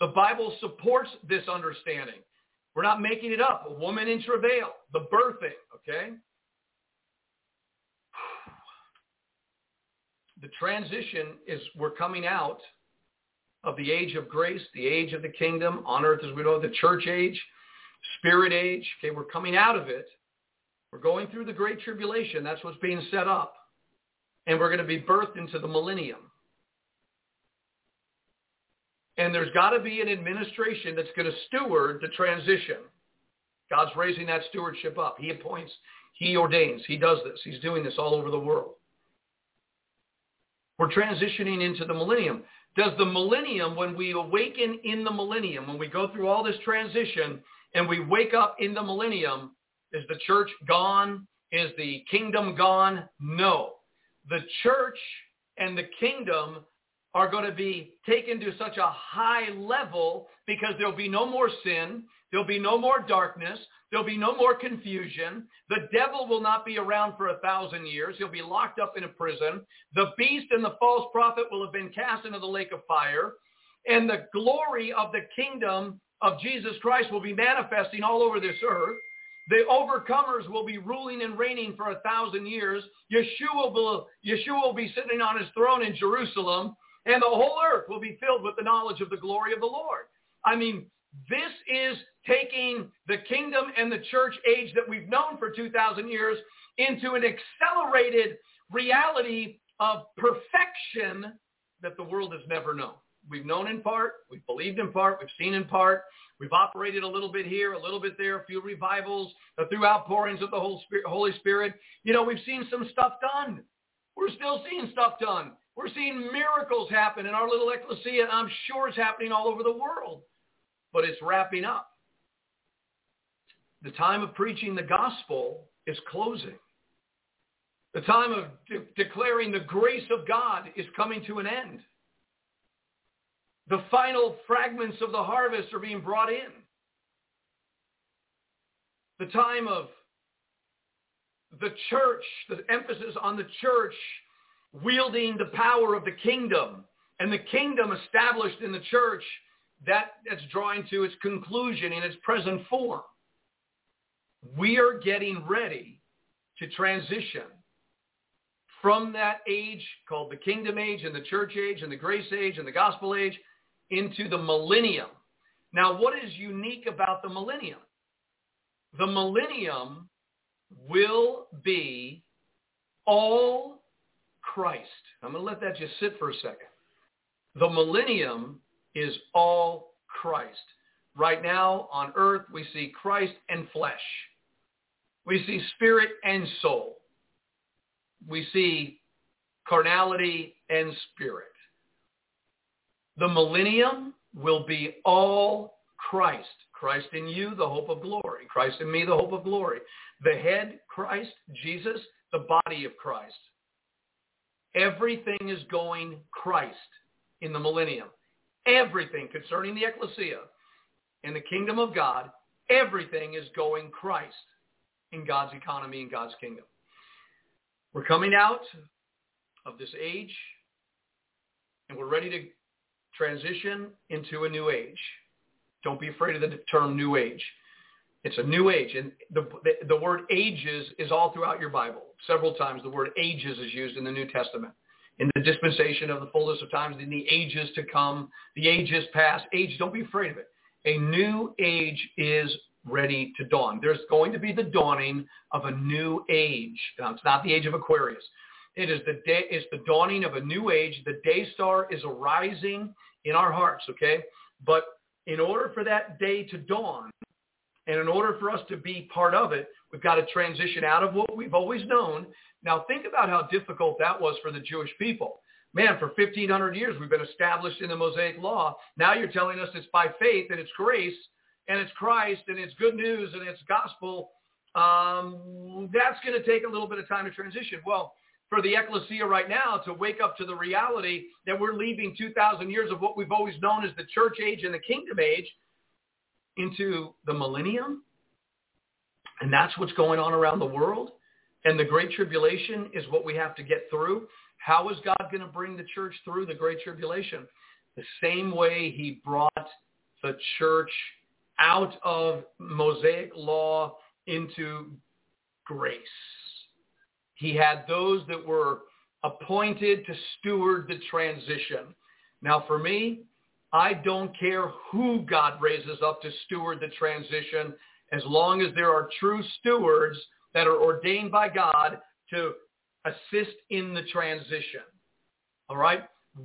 The Bible supports this understanding. We're not making it up. A woman in travail, the birthing, okay? The transition is we're coming out of the age of grace, the age of the kingdom on earth as we know, the church age, spirit age. Okay, we're coming out of it. We're going through the great tribulation. That's what's being set up. And we're going to be birthed into the millennium. And there's got to be an administration that's going to steward the transition. God's raising that stewardship up. He appoints, he ordains, he does this. He's doing this all over the world. We're transitioning into the millennium. Does the millennium, when we awaken in the millennium, when we go through all this transition and we wake up in the millennium, is the church gone? Is the kingdom gone? No. The church and the kingdom are going to be taken to such a high level because there'll be no more sin. There'll be no more darkness. There'll be no more confusion. The devil will not be around for a thousand years. He'll be locked up in a prison. The beast and the false prophet will have been cast into the lake of fire. And the glory of the kingdom of Jesus Christ will be manifesting all over this earth. The overcomers will be ruling and reigning for a thousand years. Yeshua will, Yeshua will be sitting on his throne in Jerusalem and the whole earth will be filled with the knowledge of the glory of the Lord. I mean, this is taking the kingdom and the church age that we've known for 2,000 years into an accelerated reality of perfection that the world has never known. We've known in part, we've believed in part, we've seen in part, we've operated a little bit here, a little bit there, a few revivals, a few outpourings of the Holy Spirit. You know, we've seen some stuff done. We're still seeing stuff done. We're seeing miracles happen in our little ecclesia. I'm sure it's happening all over the world, but it's wrapping up. The time of preaching the gospel is closing. The time of de- declaring the grace of God is coming to an end. The final fragments of the harvest are being brought in. The time of the church, the emphasis on the church wielding the power of the kingdom and the kingdom established in the church, that, that's drawing to its conclusion in its present form. We are getting ready to transition from that age called the kingdom age and the church age and the grace age and the gospel age into the millennium. Now, what is unique about the millennium? The millennium will be all Christ. I'm going to let that just sit for a second. The millennium is all Christ. Right now on earth, we see Christ and flesh. We see spirit and soul. We see carnality and spirit. The millennium will be all Christ. Christ in you, the hope of glory. Christ in me, the hope of glory. The head, Christ, Jesus, the body of Christ. Everything is going Christ in the millennium. Everything concerning the ecclesia and the kingdom of God, everything is going Christ in God's economy and God's kingdom. We're coming out of this age and we're ready to transition into a new age. Don't be afraid of the term new age. It's a new age. And the, the, the, word ages is all throughout your Bible. Several times the word ages is used in the New Testament. In the dispensation of the fullness of times, in the ages to come, the ages past. Age, don't be afraid of it. A new age is ready to dawn. There's going to be the dawning of a new age. Now, it's not the age of Aquarius. It is the day, it's the dawning of a new age. The day star is arising in our hearts, okay? But in order for that day to dawn, and in order for us to be part of it, we've got to transition out of what we've always known. Now think about how difficult that was for the Jewish people. Man, for 1500 years we've been established in the Mosaic law. Now you're telling us it's by faith and it's grace and it's Christ and it's good news and it's gospel. Um, that's going to take a little bit of time to transition. Well, for the ecclesia right now to wake up to the reality that we're leaving 2,000 years of what we've always known as the church age and the kingdom age into the millennium. And that's what's going on around the world. And the Great Tribulation is what we have to get through. How is God going to bring the church through the Great Tribulation? The same way he brought the church out of Mosaic law into grace. He had those that were appointed to steward the transition. Now for me, I don't care who God raises up to steward the transition as long as there are true stewards that are ordained by God to assist in the transition. All right?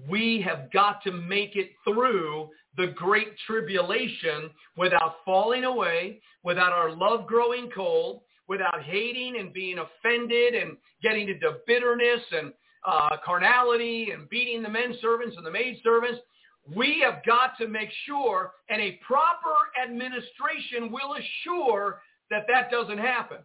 We have got to make it through the great tribulation without falling away, without our love growing cold, without hating and being offended and getting into bitterness and uh, carnality and beating the men servants and the maid servants. We have got to make sure, and a proper administration will assure that that doesn't happen.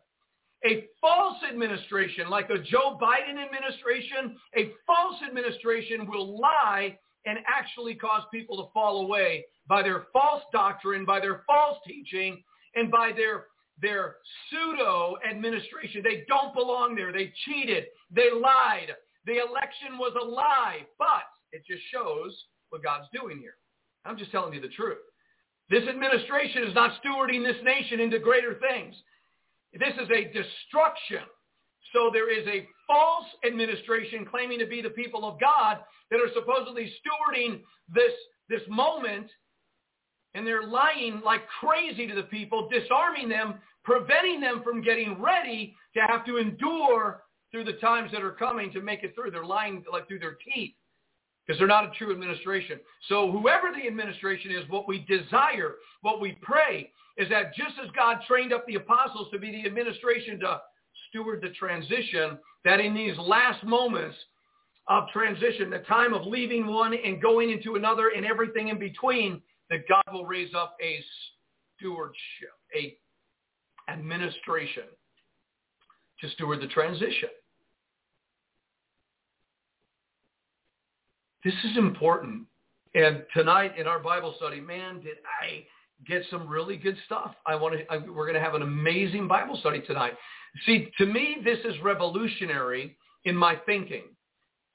A false administration, like a Joe Biden administration, a false administration will lie and actually cause people to fall away by their false doctrine, by their false teaching, and by their their pseudo administration. They don't belong there. They cheated. They lied. The election was a lie, but it just shows what God's doing here. I'm just telling you the truth. This administration is not stewarding this nation into greater things. This is a destruction. So there is a false administration claiming to be the people of God that are supposedly stewarding this, this moment, and they're lying like crazy to the people, disarming them, preventing them from getting ready to have to endure through the times that are coming to make it through. They're lying like through their teeth because they're not a true administration. So whoever the administration is, what we desire, what we pray is that just as God trained up the apostles to be the administration to steward the transition, that in these last moments of transition, the time of leaving one and going into another and everything in between, that God will raise up a stewardship, a administration to steward the transition. This is important. And tonight in our Bible study, man, did I get some really good stuff. I want to, I, we're going to have an amazing Bible study tonight. See, to me, this is revolutionary in my thinking.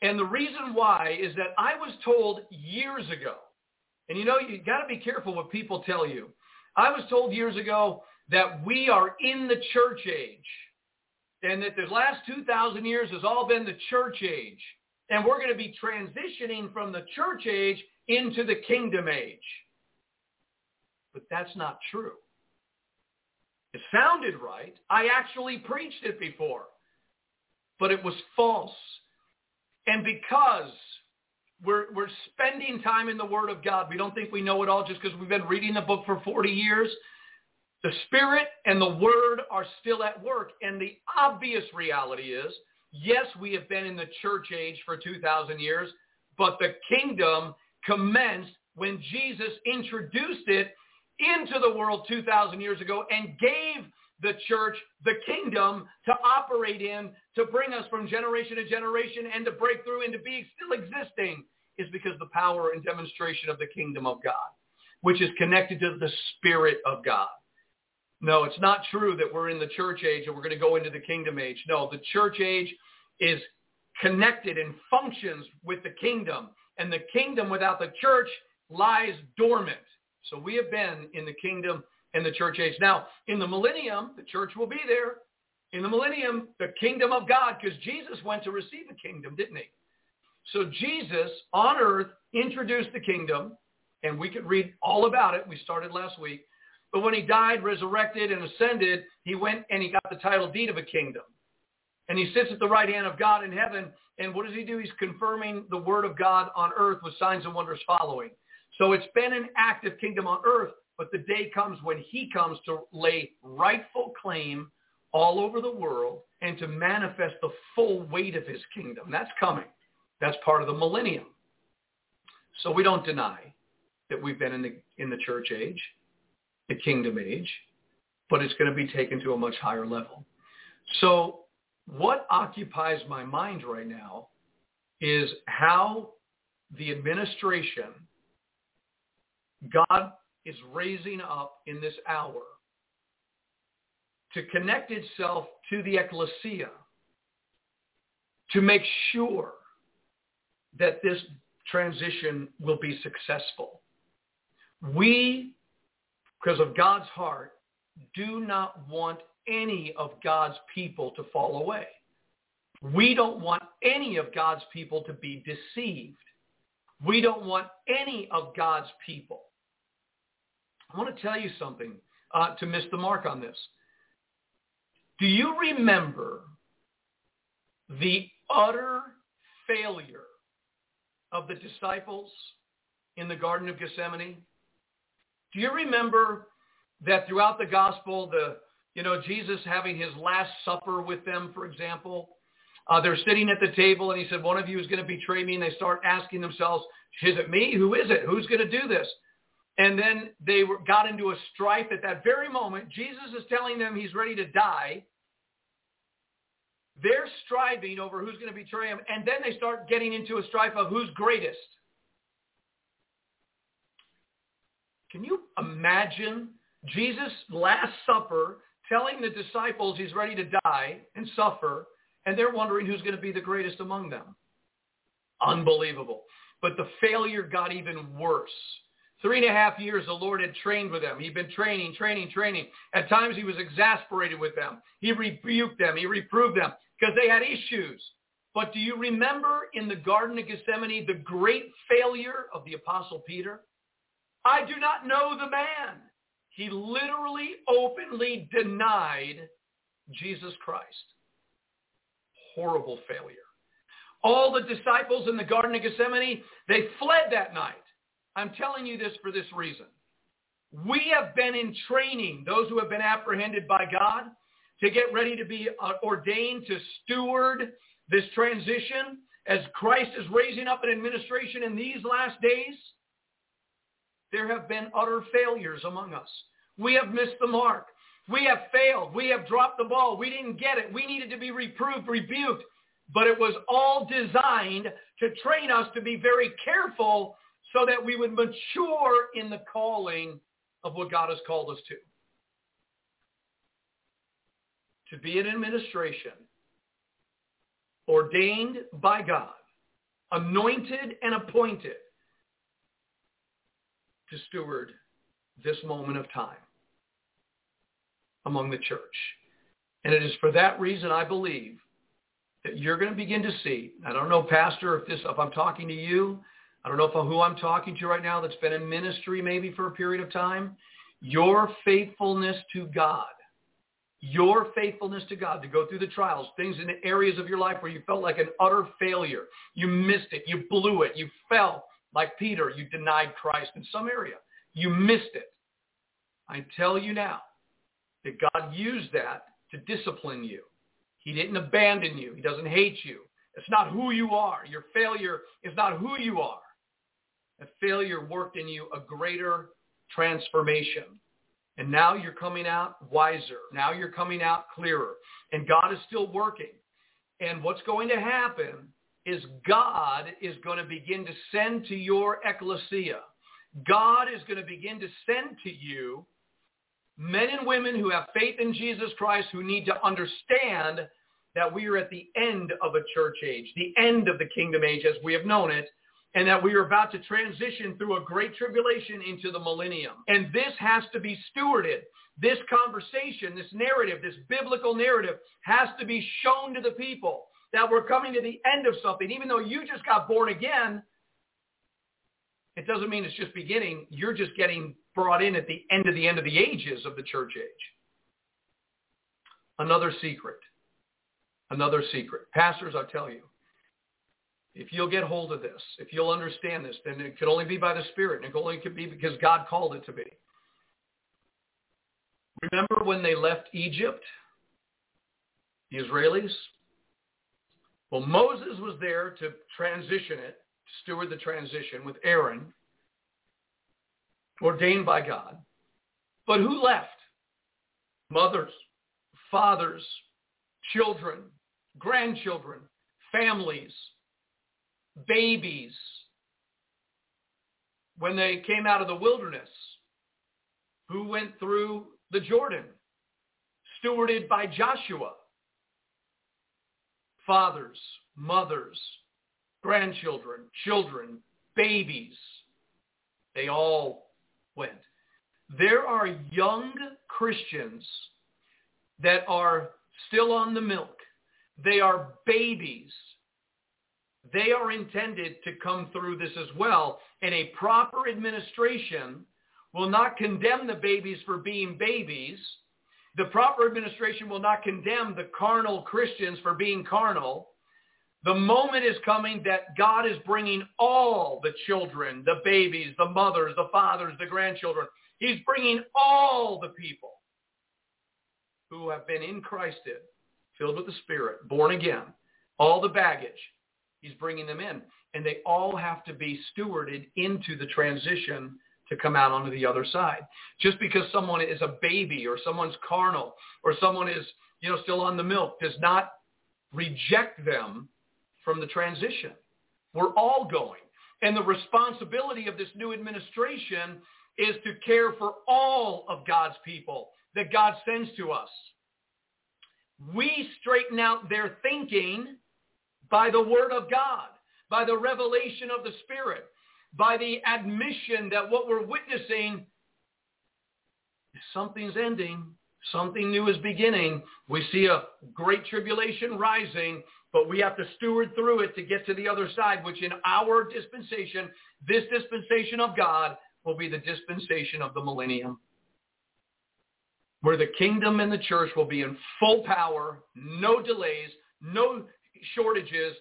And the reason why is that I was told years ago, and you know, you got to be careful what people tell you. I was told years ago that we are in the church age and that the last 2,000 years has all been the church age and we're going to be transitioning from the church age into the kingdom age. But that's not true. It sounded right. I actually preached it before. But it was false. And because we're, we're spending time in the Word of God, we don't think we know it all just because we've been reading the book for 40 years. The Spirit and the Word are still at work. And the obvious reality is Yes, we have been in the church age for 2,000 years, but the kingdom commenced when Jesus introduced it into the world 2,000 years ago and gave the church the kingdom to operate in, to bring us from generation to generation and to break through into being still existing is because the power and demonstration of the kingdom of God, which is connected to the Spirit of God. No, it's not true that we're in the church age and we're going to go into the kingdom age. No, the church age is connected and functions with the kingdom. And the kingdom without the church lies dormant. So we have been in the kingdom and the church age. Now, in the millennium, the church will be there. In the millennium, the kingdom of God, because Jesus went to receive the kingdom, didn't he? So Jesus on earth introduced the kingdom, and we could read all about it. We started last week. But when he died, resurrected, and ascended, he went and he got the title deed of a kingdom. And he sits at the right hand of God in heaven. And what does he do? He's confirming the word of God on earth with signs and wonders following. So it's been an active kingdom on earth, but the day comes when he comes to lay rightful claim all over the world and to manifest the full weight of his kingdom. That's coming. That's part of the millennium. So we don't deny that we've been in the, in the church age the kingdom age, but it's going to be taken to a much higher level. So what occupies my mind right now is how the administration God is raising up in this hour to connect itself to the ecclesia to make sure that this transition will be successful. We because of God's heart, do not want any of God's people to fall away. We don't want any of God's people to be deceived. We don't want any of God's people. I want to tell you something uh, to miss the mark on this. Do you remember the utter failure of the disciples in the Garden of Gethsemane? Do you remember that throughout the gospel, the you know Jesus having his last supper with them, for example, uh, they're sitting at the table, and he said, "One of you is going to betray me," and they start asking themselves, "Is it me? Who is it? Who's going to do this?" And then they got into a strife at that very moment. Jesus is telling them he's ready to die. They're striving over who's going to betray him, and then they start getting into a strife of who's greatest. Can you imagine Jesus' Last Supper telling the disciples he's ready to die and suffer, and they're wondering who's going to be the greatest among them? Unbelievable. But the failure got even worse. Three and a half years the Lord had trained with them. He'd been training, training, training. At times he was exasperated with them. He rebuked them. He reproved them because they had issues. But do you remember in the Garden of Gethsemane the great failure of the Apostle Peter? I do not know the man. He literally openly denied Jesus Christ. Horrible failure. All the disciples in the Garden of Gethsemane, they fled that night. I'm telling you this for this reason. We have been in training, those who have been apprehended by God, to get ready to be uh, ordained to steward this transition as Christ is raising up an administration in these last days. There have been utter failures among us. We have missed the mark. We have failed. We have dropped the ball. We didn't get it. We needed to be reproved, rebuked. But it was all designed to train us to be very careful so that we would mature in the calling of what God has called us to. To be an administration ordained by God, anointed and appointed to steward this moment of time among the church. And it is for that reason I believe that you're going to begin to see, I don't know, Pastor, if this, if I'm talking to you, I don't know if who I'm talking to right now that's been in ministry maybe for a period of time, your faithfulness to God, your faithfulness to God to go through the trials, things in the areas of your life where you felt like an utter failure. You missed it. You blew it. You fell like Peter. You denied Christ in some area. You missed it. I tell you now that God used that to discipline you. He didn't abandon you. He doesn't hate you. It's not who you are. Your failure is not who you are. A failure worked in you a greater transformation. And now you're coming out wiser. Now you're coming out clearer. And God is still working. And what's going to happen is God is going to begin to send to your ecclesia God is going to begin to send to you men and women who have faith in Jesus Christ who need to understand that we are at the end of a church age, the end of the kingdom age as we have known it, and that we are about to transition through a great tribulation into the millennium. And this has to be stewarded. This conversation, this narrative, this biblical narrative has to be shown to the people that we're coming to the end of something. Even though you just got born again, it doesn't mean it's just beginning. You're just getting brought in at the end of the end of the ages of the church age. Another secret. Another secret. Pastors, I tell you, if you'll get hold of this, if you'll understand this, then it could only be by the Spirit. And it only could be because God called it to be. Remember when they left Egypt, the Israelis? Well, Moses was there to transition it steward the transition with Aaron, ordained by God. But who left? Mothers, fathers, children, grandchildren, families, babies. When they came out of the wilderness, who went through the Jordan, stewarded by Joshua? Fathers, mothers, grandchildren, children, babies. They all went. there are young Christians that are still on the milk. They are babies. They are intended to come through this as well. And a proper administration will not condemn the babies for being babies. The proper administration will not condemn the carnal Christians for being carnal. The moment is coming that God is bringing all the children, the babies, the mothers, the fathers, the grandchildren. He's bringing all the people who have been in Christ, filled with the Spirit, born again, all the baggage. He's bringing them in. And they all have to be stewarded into the transition to come out onto the other side. Just because someone is a baby or someone's carnal or someone is, you know, still on the milk does not reject them from the transition. We're all going. And the responsibility of this new administration is to care for all of God's people that God sends to us. We straighten out their thinking by the word of God, by the revelation of the Spirit, by the admission that what we're witnessing, something's ending, something new is beginning. We see a great tribulation rising, but we have to steward through it to get to the other side, which in our dispensation, this dispensation of God, will be the dispensation of the millennium, where the kingdom and the church will be in full power, no delays, no shortages,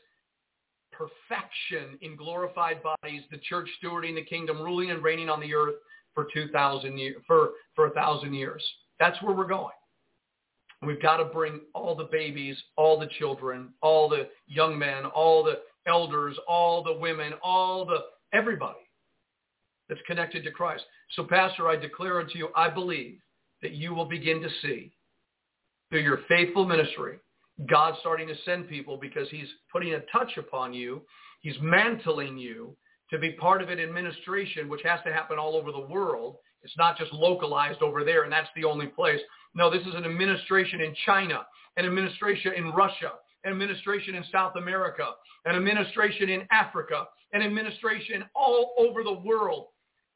perfection in glorified bodies, the church stewarding the kingdom, ruling and reigning on the earth for 2,000 years, for, for a thousand years. That's where we're going. We've got to bring all the babies, all the children, all the young men, all the elders, all the women, all the, everybody that's connected to Christ. So Pastor, I declare unto you, I believe that you will begin to see through your faithful ministry God starting to send people because he's putting a touch upon you. He's mantling you to be part of an administration, which has to happen all over the world. It's not just localized over there, and that's the only place. No, this is an administration in China, an administration in Russia, an administration in South America, an administration in Africa, an administration all over the world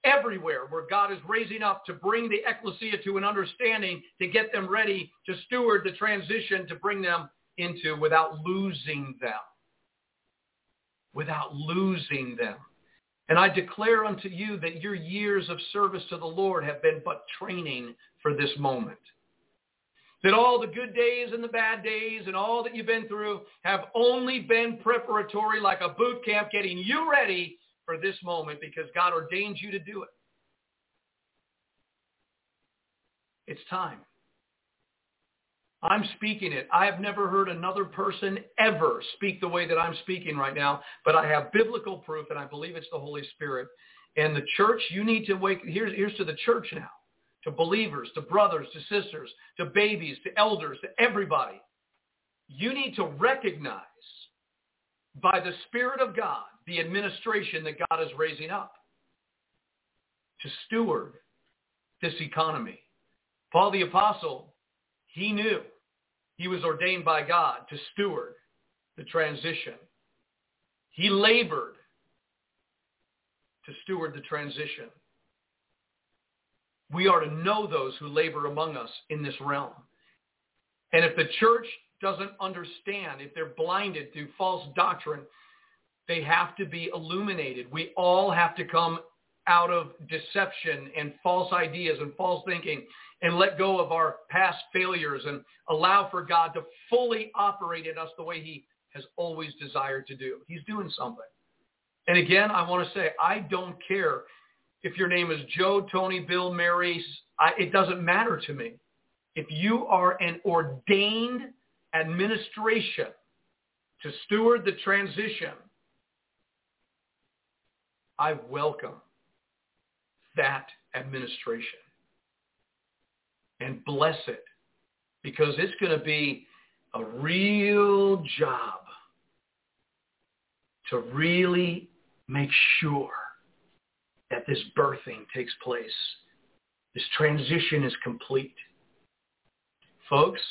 everywhere where God is raising up to bring the ecclesia to an understanding to get them ready to steward the transition to bring them into without losing them. Without losing them. And I declare unto you that your years of service to the Lord have been but training for this moment. That all the good days and the bad days and all that you've been through have only been preparatory like a boot camp getting you ready for this moment because God ordained you to do it. It's time. I'm speaking it. I have never heard another person ever speak the way that I'm speaking right now, but I have biblical proof, and I believe it's the Holy Spirit. And the church, you need to wake. Here's, here's to the church now, to believers, to brothers, to sisters, to babies, to elders, to everybody. You need to recognize by the Spirit of God the administration that God is raising up to steward this economy. Paul the Apostle, he knew he was ordained by God to steward the transition. He labored to steward the transition. We are to know those who labor among us in this realm. And if the church doesn't understand, if they're blinded through false doctrine, they have to be illuminated. We all have to come out of deception and false ideas and false thinking and let go of our past failures and allow for God to fully operate in us the way he has always desired to do. He's doing something. And again, I want to say, I don't care if your name is Joe, Tony, Bill, Mary. I, it doesn't matter to me. If you are an ordained administration to steward the transition I welcome that administration and bless it because it's going to be a real job to really make sure that this birthing takes place. This transition is complete. Folks,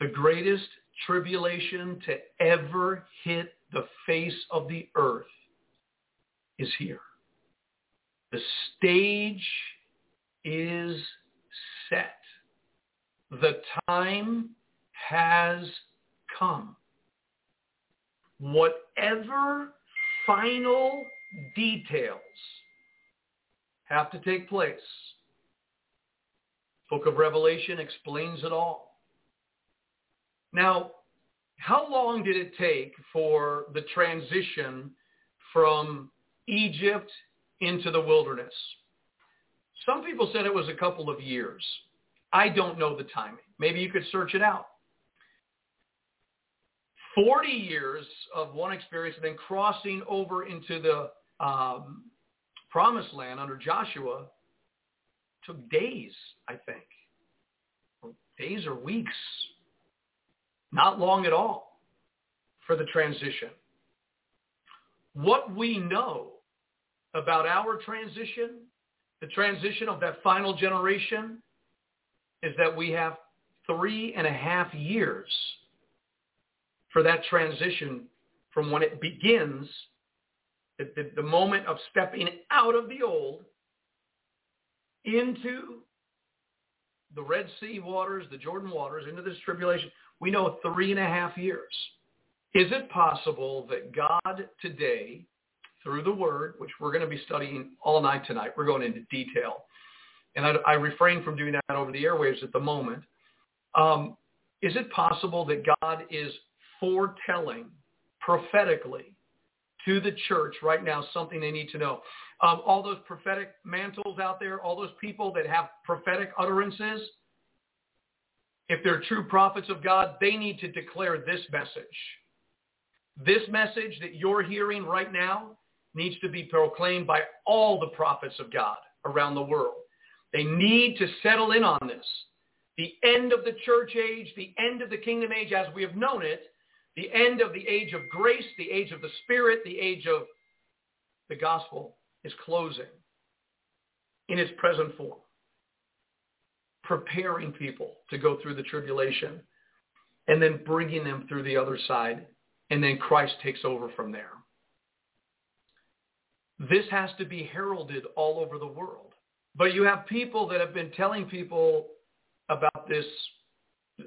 the greatest tribulation to ever hit the face of the earth is here. The stage is set. The time has come. Whatever final details have to take place, Book of Revelation explains it all. Now, how long did it take for the transition from Egypt into the wilderness? Some people said it was a couple of years. I don't know the timing. Maybe you could search it out. 40 years of one experience and then crossing over into the um, promised land under Joshua took days, I think. Days or weeks. Not long at all for the transition. What we know about our transition, the transition of that final generation, is that we have three and a half years for that transition from when it begins, the, the, the moment of stepping out of the old into the Red Sea waters, the Jordan waters, into this tribulation, we know three and a half years. Is it possible that God today, through the Word, which we're going to be studying all night tonight, we're going into detail, and I, I refrain from doing that over the airwaves at the moment. Um, is it possible that God is foretelling prophetically to the church right now something they need to know? Um, all those prophetic mantles out there, all those people that have prophetic utterances, if they're true prophets of God, they need to declare this message. This message that you're hearing right now needs to be proclaimed by all the prophets of God around the world. They need to settle in on this. The end of the church age, the end of the kingdom age as we have known it, the end of the age of grace, the age of the Spirit, the age of the gospel is closing in its present form, preparing people to go through the tribulation and then bringing them through the other side, and then Christ takes over from there. This has to be heralded all over the world. But you have people that have been telling people about this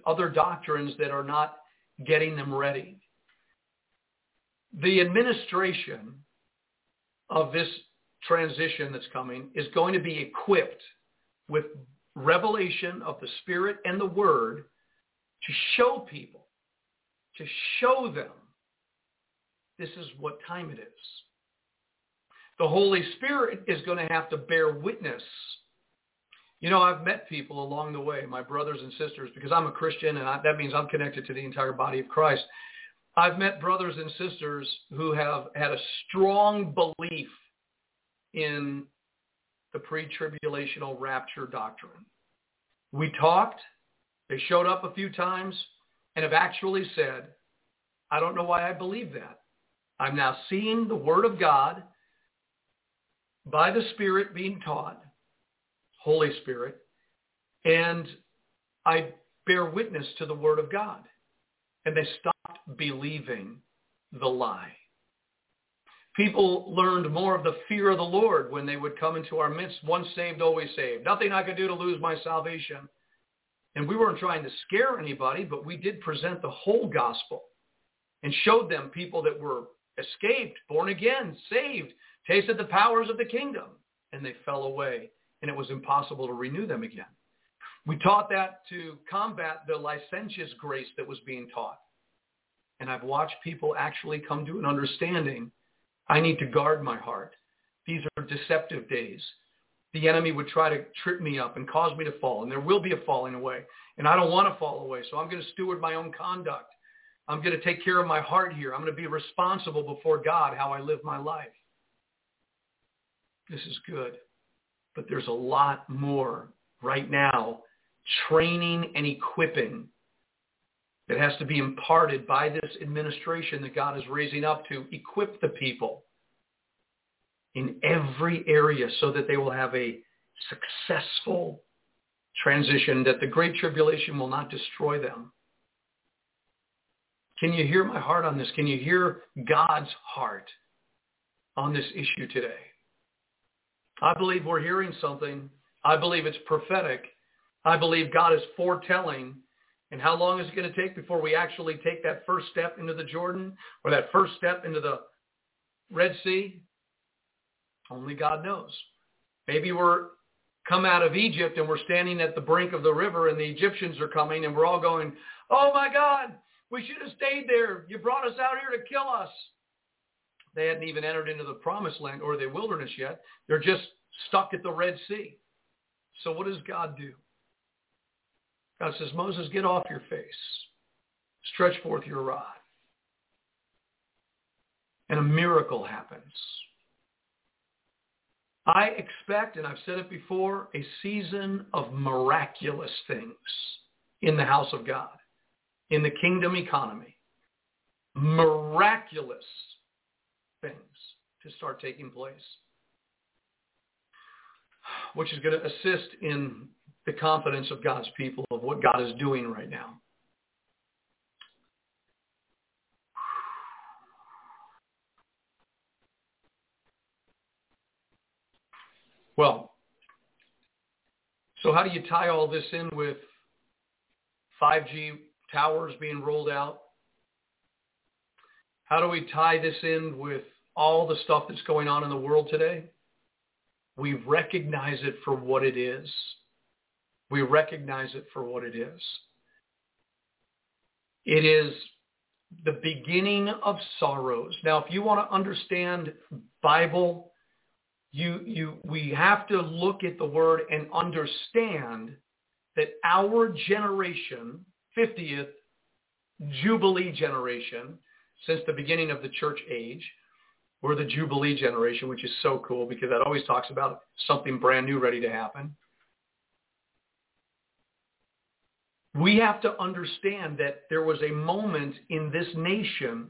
other doctrines that are not getting them ready. The administration of this transition that's coming is going to be equipped with revelation of the Spirit and the Word to show people, to show them this is what time it is. The Holy Spirit is going to have to bear witness. You know, I've met people along the way, my brothers and sisters, because I'm a Christian and I, that means I'm connected to the entire body of Christ. I've met brothers and sisters who have had a strong belief in the pre-tribulational rapture doctrine. We talked, they showed up a few times, and have actually said, I don't know why I believe that. I'm now seeing the Word of God by the Spirit being taught, Holy Spirit, and I bear witness to the Word of God. And they stopped believing the lie. People learned more of the fear of the Lord when they would come into our midst. Once saved, always saved. Nothing I could do to lose my salvation. And we weren't trying to scare anybody, but we did present the whole gospel and showed them people that were escaped, born again, saved, tasted the powers of the kingdom, and they fell away, and it was impossible to renew them again. We taught that to combat the licentious grace that was being taught. And I've watched people actually come to an understanding I need to guard my heart. These are deceptive days. The enemy would try to trip me up and cause me to fall, and there will be a falling away. And I don't want to fall away, so I'm going to steward my own conduct. I'm going to take care of my heart here. I'm going to be responsible before God how I live my life. This is good. But there's a lot more right now training and equipping that has to be imparted by this administration that God is raising up to equip the people in every area so that they will have a successful transition, that the Great Tribulation will not destroy them. Can you hear my heart on this? Can you hear God's heart on this issue today? I believe we're hearing something. I believe it's prophetic. I believe God is foretelling. And how long is it going to take before we actually take that first step into the Jordan or that first step into the Red Sea? Only God knows. Maybe we're come out of Egypt and we're standing at the brink of the river and the Egyptians are coming and we're all going, oh my God, we should have stayed there. You brought us out here to kill us. They hadn't even entered into the promised land or the wilderness yet. They're just stuck at the Red Sea. So what does God do? God says, Moses, get off your face. Stretch forth your rod. And a miracle happens. I expect, and I've said it before, a season of miraculous things in the house of God, in the kingdom economy. Miraculous things to start taking place, which is going to assist in the confidence of God's people of what God is doing right now. Well, so how do you tie all this in with 5G towers being rolled out? How do we tie this in with all the stuff that's going on in the world today? We recognize it for what it is. We recognize it for what it is. It is the beginning of sorrows. Now, if you want to understand Bible, you, you, we have to look at the word and understand that our generation, 50th Jubilee generation, since the beginning of the church age, we're the Jubilee generation, which is so cool because that always talks about something brand new ready to happen. We have to understand that there was a moment in this nation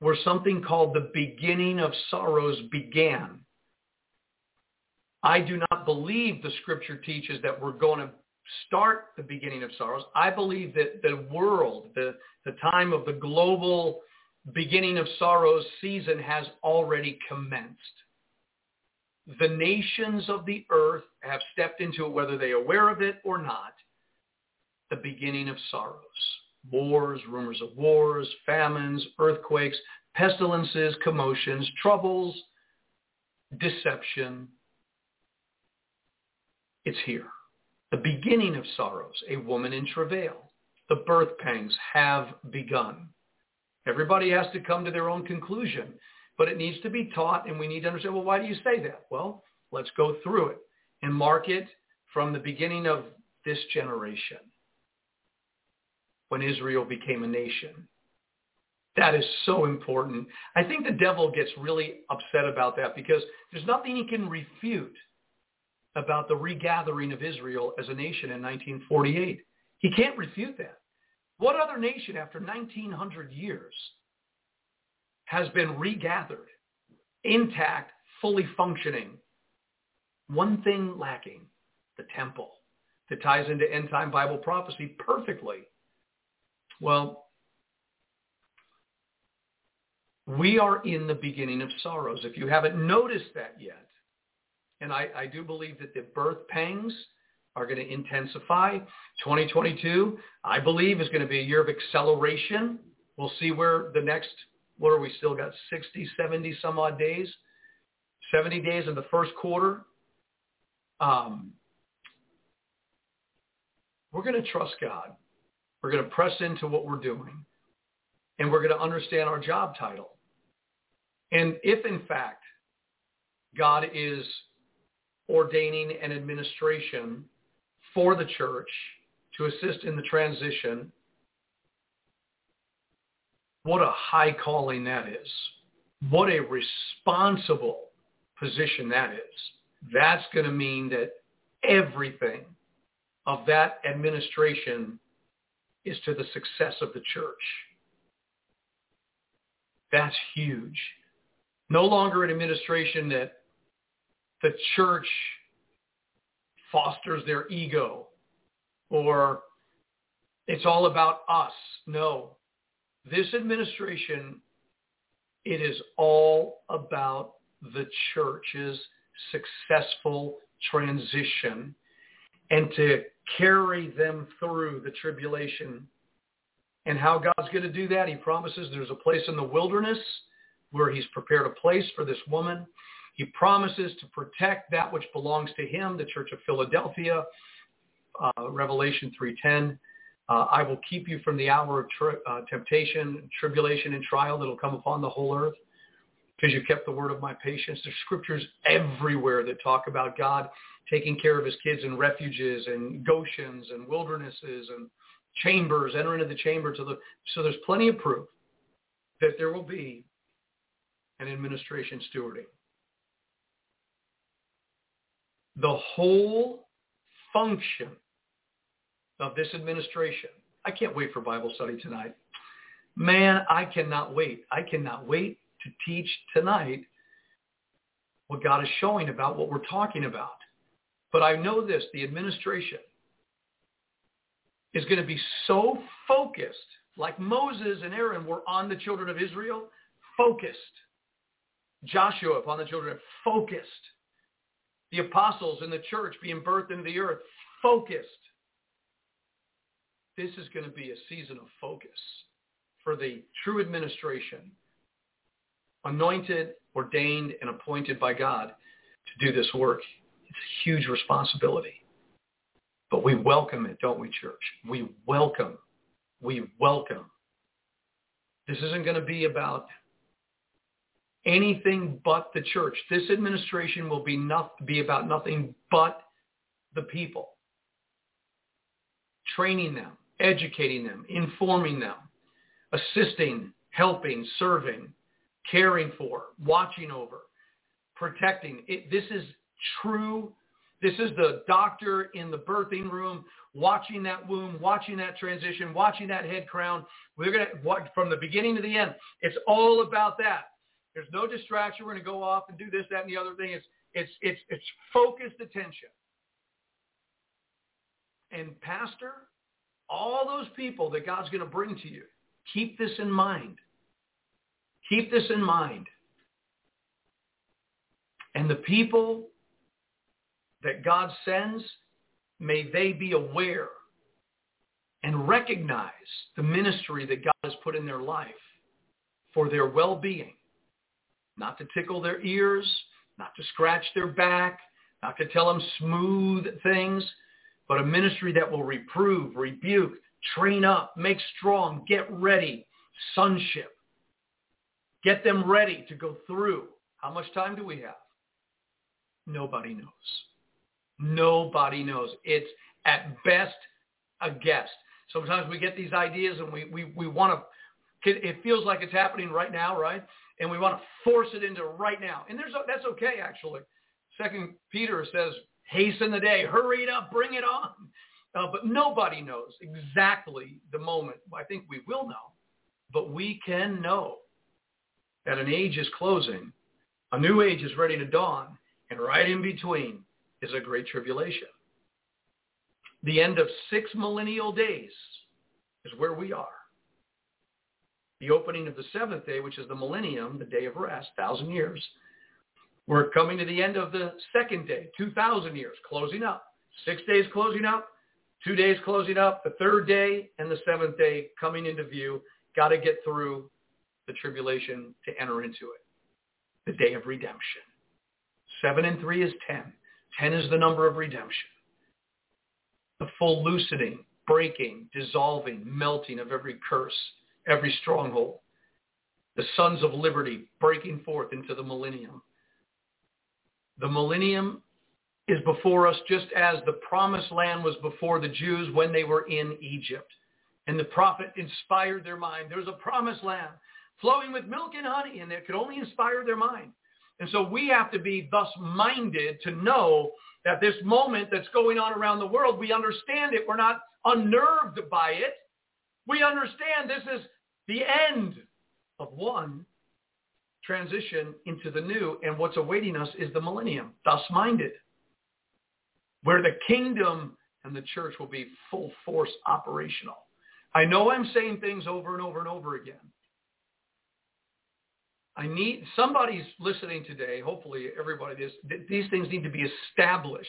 where something called the beginning of sorrows began. I do not believe the scripture teaches that we're going to start the beginning of sorrows. I believe that the world, the, the time of the global beginning of sorrows season has already commenced. The nations of the earth have stepped into it, whether they are aware of it or not, the beginning of sorrows. Wars, rumors of wars, famines, earthquakes, pestilences, commotions, troubles, deception. It's here. The beginning of sorrows, a woman in travail. The birth pangs have begun. Everybody has to come to their own conclusion, but it needs to be taught and we need to understand, well, why do you say that? Well, let's go through it and mark it from the beginning of this generation when Israel became a nation. That is so important. I think the devil gets really upset about that because there's nothing he can refute about the regathering of Israel as a nation in 1948. He can't refute that. What other nation after 1900 years has been regathered, intact, fully functioning? One thing lacking, the temple, that ties into end time Bible prophecy perfectly. Well, we are in the beginning of sorrows. If you haven't noticed that yet, and I, I do believe that the birth pangs are going to intensify. 2022, I believe, is going to be a year of acceleration. We'll see where the next, what are we still got, 60, 70 some odd days? 70 days in the first quarter. Um, we're going to trust God. We're going to press into what we're doing. And we're going to understand our job title. And if, in fact, God is ordaining an administration for the church to assist in the transition. What a high calling that is. What a responsible position that is. That's going to mean that everything of that administration is to the success of the church. That's huge. No longer an administration that the church fosters their ego or it's all about us. No. This administration, it is all about the church's successful transition and to carry them through the tribulation. And how God's going to do that, he promises there's a place in the wilderness where he's prepared a place for this woman. He promises to protect that which belongs to him, the church of Philadelphia, uh, Revelation 3.10. Uh, I will keep you from the hour of tri- uh, temptation, tribulation, and trial that will come upon the whole earth because you kept the word of my patience. There's scriptures everywhere that talk about God taking care of his kids in refuges and Goshens and wildernesses and chambers, enter into the chamber to the so there's plenty of proof that there will be an administration stewarding. The whole function of this administration. I can't wait for Bible study tonight. Man, I cannot wait. I cannot wait to teach tonight what God is showing about what we're talking about. But I know this, the administration is going to be so focused, like Moses and Aaron were on the children of Israel, focused. Joshua upon the children, focused. The apostles in the church being birthed into the earth, focused. This is going to be a season of focus for the true administration, anointed, ordained, and appointed by God to do this work. It's a huge responsibility. But we welcome it, don't we, church? We welcome. We welcome. This isn't going to be about anything but the church. This administration will be, not, be about nothing but the people. Training them, educating them, informing them, assisting, helping, serving, caring for, watching over, protecting. It, this is true. This is the doctor in the birthing room watching that womb, watching that transition, watching that head crown. We're going to, from the beginning to the end, it's all about that. There's no distraction. We're going to go off and do this, that, and the other thing. It's, it's, it's, it's focused attention. And pastor, all those people that God's going to bring to you, keep this in mind. Keep this in mind. And the people that God sends, may they be aware and recognize the ministry that God has put in their life for their well-being, not to tickle their ears, not to scratch their back, not to tell them smooth things, but a ministry that will reprove, rebuke, train up, make strong, get ready, sonship. Get them ready to go through. How much time do we have? Nobody knows. Nobody knows. It's at best a guess. Sometimes we get these ideas and we, we, we want to, it feels like it's happening right now, right? And we want to force it into right now. And there's that's okay, actually. Second Peter says, hasten the day, hurry it up, bring it on. Uh, but nobody knows exactly the moment. I think we will know, but we can know that an age is closing, a new age is ready to dawn, and right in between is a great tribulation. The end of six millennial days is where we are. The opening of the seventh day, which is the millennium, the day of rest, thousand years. We're coming to the end of the second day, 2,000 years, closing up. Six days closing up, two days closing up, the third day and the seventh day coming into view. Got to get through the tribulation to enter into it. The day of redemption. Seven and three is ten. Ten is the number of redemption. The full loosening, breaking, dissolving, melting of every curse, every stronghold. The sons of liberty breaking forth into the millennium. The millennium is before us just as the promised land was before the Jews when they were in Egypt. And the prophet inspired their mind. There's a promised land flowing with milk and honey, and it could only inspire their mind. And so we have to be thus minded to know that this moment that's going on around the world, we understand it. We're not unnerved by it. We understand this is the end of one transition into the new, and what's awaiting us is the millennium, thus minded, where the kingdom and the church will be full force operational. I know I'm saying things over and over and over again. I need somebody's listening today. Hopefully, everybody. This, these things need to be established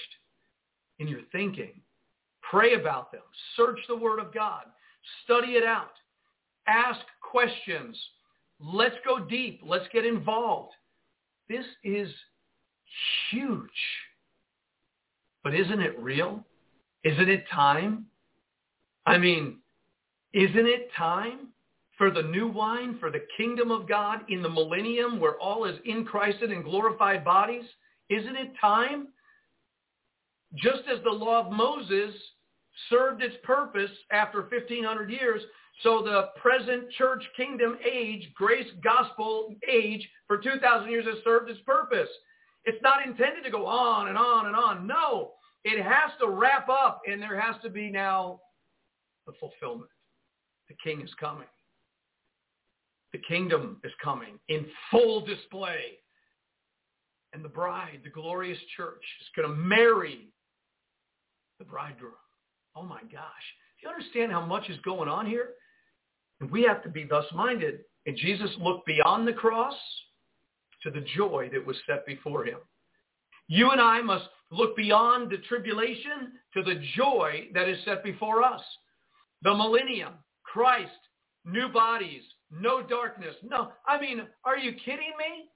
in your thinking. Pray about them. Search the Word of God. Study it out. Ask questions. Let's go deep. Let's get involved. This is huge. But isn't it real? Isn't it time? I mean, isn't it time for the new wine, for the kingdom of God in the millennium where all is in Christ and in glorified bodies? Isn't it time? Just as the law of Moses served its purpose after 1500 years, so the present church kingdom age, grace gospel age for 2,000 years has served its purpose. It's not intended to go on and on and on. No, it has to wrap up and there has to be now the fulfillment. The king is coming. The kingdom is coming in full display. And the bride, the glorious church, is going to marry the bridegroom. Oh my gosh. Do you understand how much is going on here? And we have to be thus minded. And Jesus looked beyond the cross to the joy that was set before him. You and I must look beyond the tribulation to the joy that is set before us. The millennium, Christ, new bodies, no darkness. No, I mean, are you kidding me?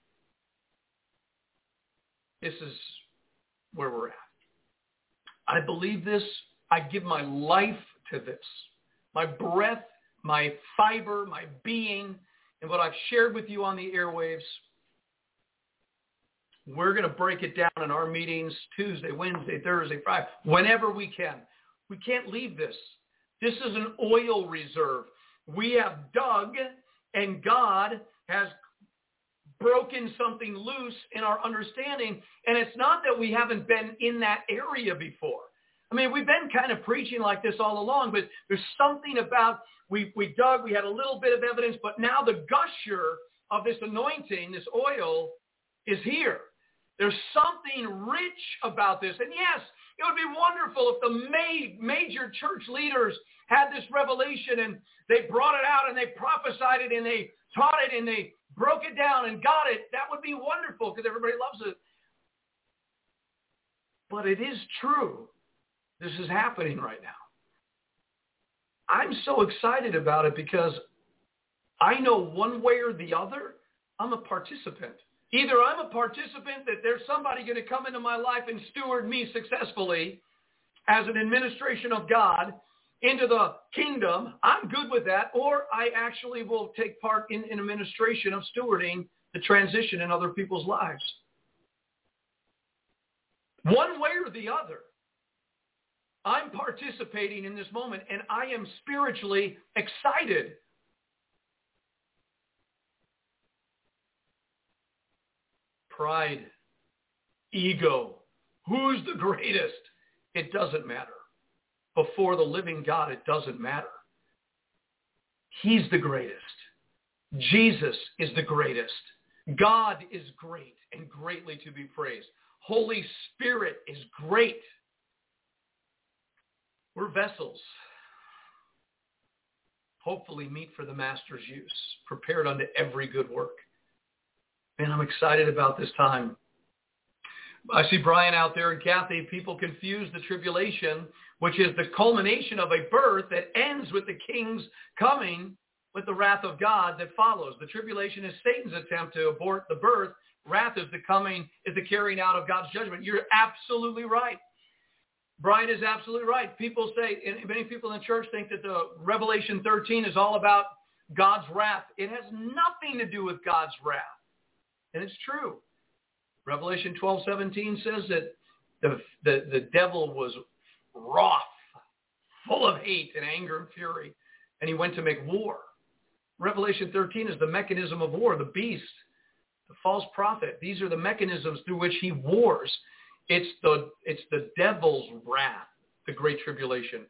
This is where we're at. I believe this. I give my life to this. My breath my fiber, my being, and what I've shared with you on the airwaves. We're going to break it down in our meetings Tuesday, Wednesday, Thursday, Friday, whenever we can. We can't leave this. This is an oil reserve. We have dug and God has broken something loose in our understanding. And it's not that we haven't been in that area before. I mean, we've been kind of preaching like this all along, but there's something about we, we dug, we had a little bit of evidence, but now the gusher of this anointing, this oil, is here. There's something rich about this. And yes, it would be wonderful if the ma- major church leaders had this revelation and they brought it out and they prophesied it and they taught it and they broke it down and got it. That would be wonderful because everybody loves it. But it is true. This is happening right now. I'm so excited about it because I know one way or the other, I'm a participant. Either I'm a participant that there's somebody going to come into my life and steward me successfully as an administration of God into the kingdom. I'm good with that. Or I actually will take part in an administration of stewarding the transition in other people's lives. One way or the other. I'm participating in this moment and I am spiritually excited. Pride, ego, who's the greatest? It doesn't matter. Before the living God, it doesn't matter. He's the greatest. Jesus is the greatest. God is great and greatly to be praised. Holy Spirit is great we're vessels, hopefully meet for the master's use, prepared unto every good work. Man, I'm excited about this time. I see Brian out there and Kathy. People confuse the tribulation, which is the culmination of a birth that ends with the king's coming with the wrath of God that follows. The tribulation is Satan's attempt to abort the birth. Wrath is the coming, is the carrying out of God's judgment. You're absolutely right. Brian is absolutely right. People say, and many people in the church think that the Revelation 13 is all about God's wrath. It has nothing to do with God's wrath. And it's true. Revelation 12, 17 says that the, the, the devil was wroth, full of hate and anger and fury, and he went to make war. Revelation 13 is the mechanism of war, the beast, the false prophet. These are the mechanisms through which he wars. It's the, it's the devil's wrath, the great tribulation.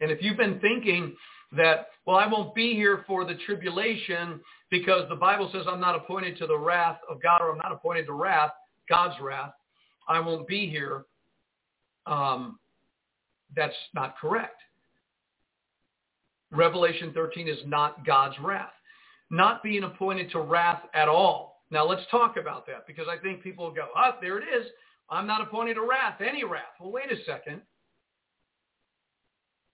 And if you've been thinking that, well, I won't be here for the tribulation because the Bible says I'm not appointed to the wrath of God or I'm not appointed to wrath, God's wrath, I won't be here. Um, that's not correct. Revelation 13 is not God's wrath. Not being appointed to wrath at all Now let's talk about that because I think people go, ah, there it is. I'm not appointed to wrath, any wrath. Well, wait a second.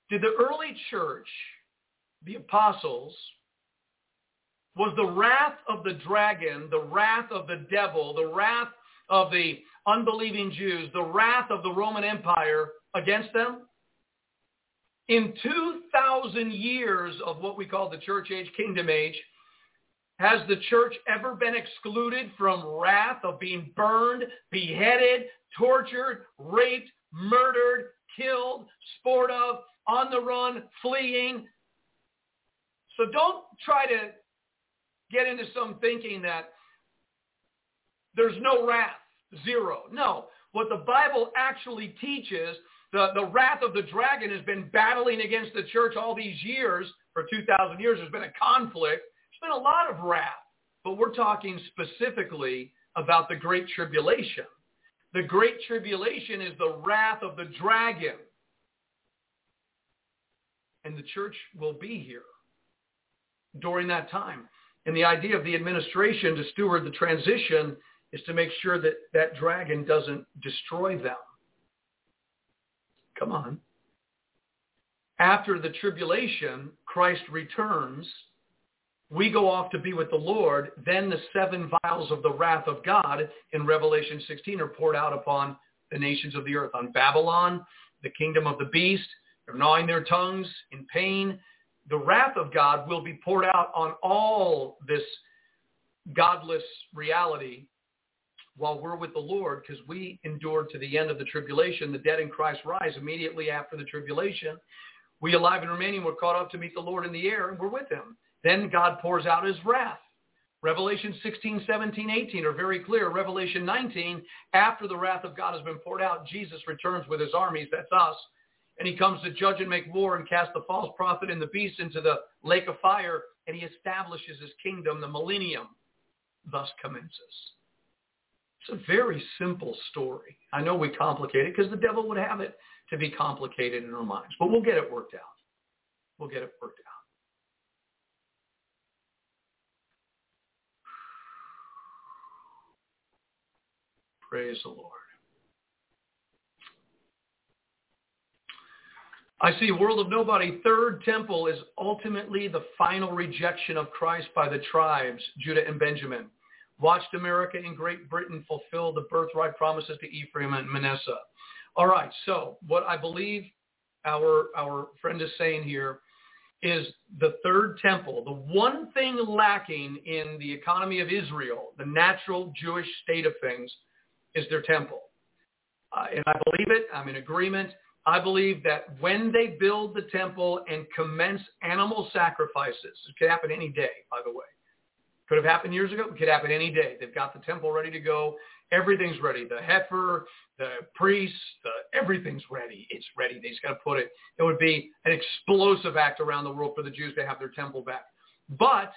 Did the early church, the apostles, was the wrath of the dragon, the wrath of the devil, the wrath of the unbelieving Jews, the wrath of the Roman Empire against them? In 2,000 years of what we call the church age, kingdom age, has the church ever been excluded from wrath of being burned, beheaded, tortured, raped, murdered, killed, sport of, on the run, fleeing? So don't try to get into some thinking that there's no wrath, zero. No. What the Bible actually teaches, the, the wrath of the dragon has been battling against the church all these years, for 2,000 years. There's been a conflict been a lot of wrath, but we're talking specifically about the Great Tribulation. The Great Tribulation is the wrath of the dragon. And the church will be here during that time. And the idea of the administration to steward the transition is to make sure that that dragon doesn't destroy them. Come on. After the tribulation, Christ returns we go off to be with the Lord, then the seven vials of the wrath of God in Revelation 16 are poured out upon the nations of the earth, on Babylon, the kingdom of the beast. They're gnawing their tongues in pain. The wrath of God will be poured out on all this godless reality while we're with the Lord because we endured to the end of the tribulation. The dead in Christ rise immediately after the tribulation. We alive and remaining were caught up to meet the Lord in the air and we're with him. Then God pours out his wrath. Revelation 16, 17, 18 are very clear. Revelation 19, after the wrath of God has been poured out, Jesus returns with his armies, that's us, and he comes to judge and make war and cast the false prophet and the beast into the lake of fire, and he establishes his kingdom, the millennium, thus commences. It's a very simple story. I know we complicate it because the devil would have it to be complicated in our minds, but we'll get it worked out. We'll get it worked out. Praise the Lord. I see World of Nobody. Third temple is ultimately the final rejection of Christ by the tribes, Judah and Benjamin. Watched America and Great Britain fulfill the birthright promises to Ephraim and Manasseh. All right, so what I believe our, our friend is saying here is the third temple, the one thing lacking in the economy of Israel, the natural Jewish state of things, is their temple. Uh, and I believe it. I'm in agreement. I believe that when they build the temple and commence animal sacrifices, it could happen any day, by the way. Could have happened years ago. It could happen any day. They've got the temple ready to go. Everything's ready. The heifer, the priests, the, everything's ready. It's ready. They just got to put it. It would be an explosive act around the world for the Jews to have their temple back. But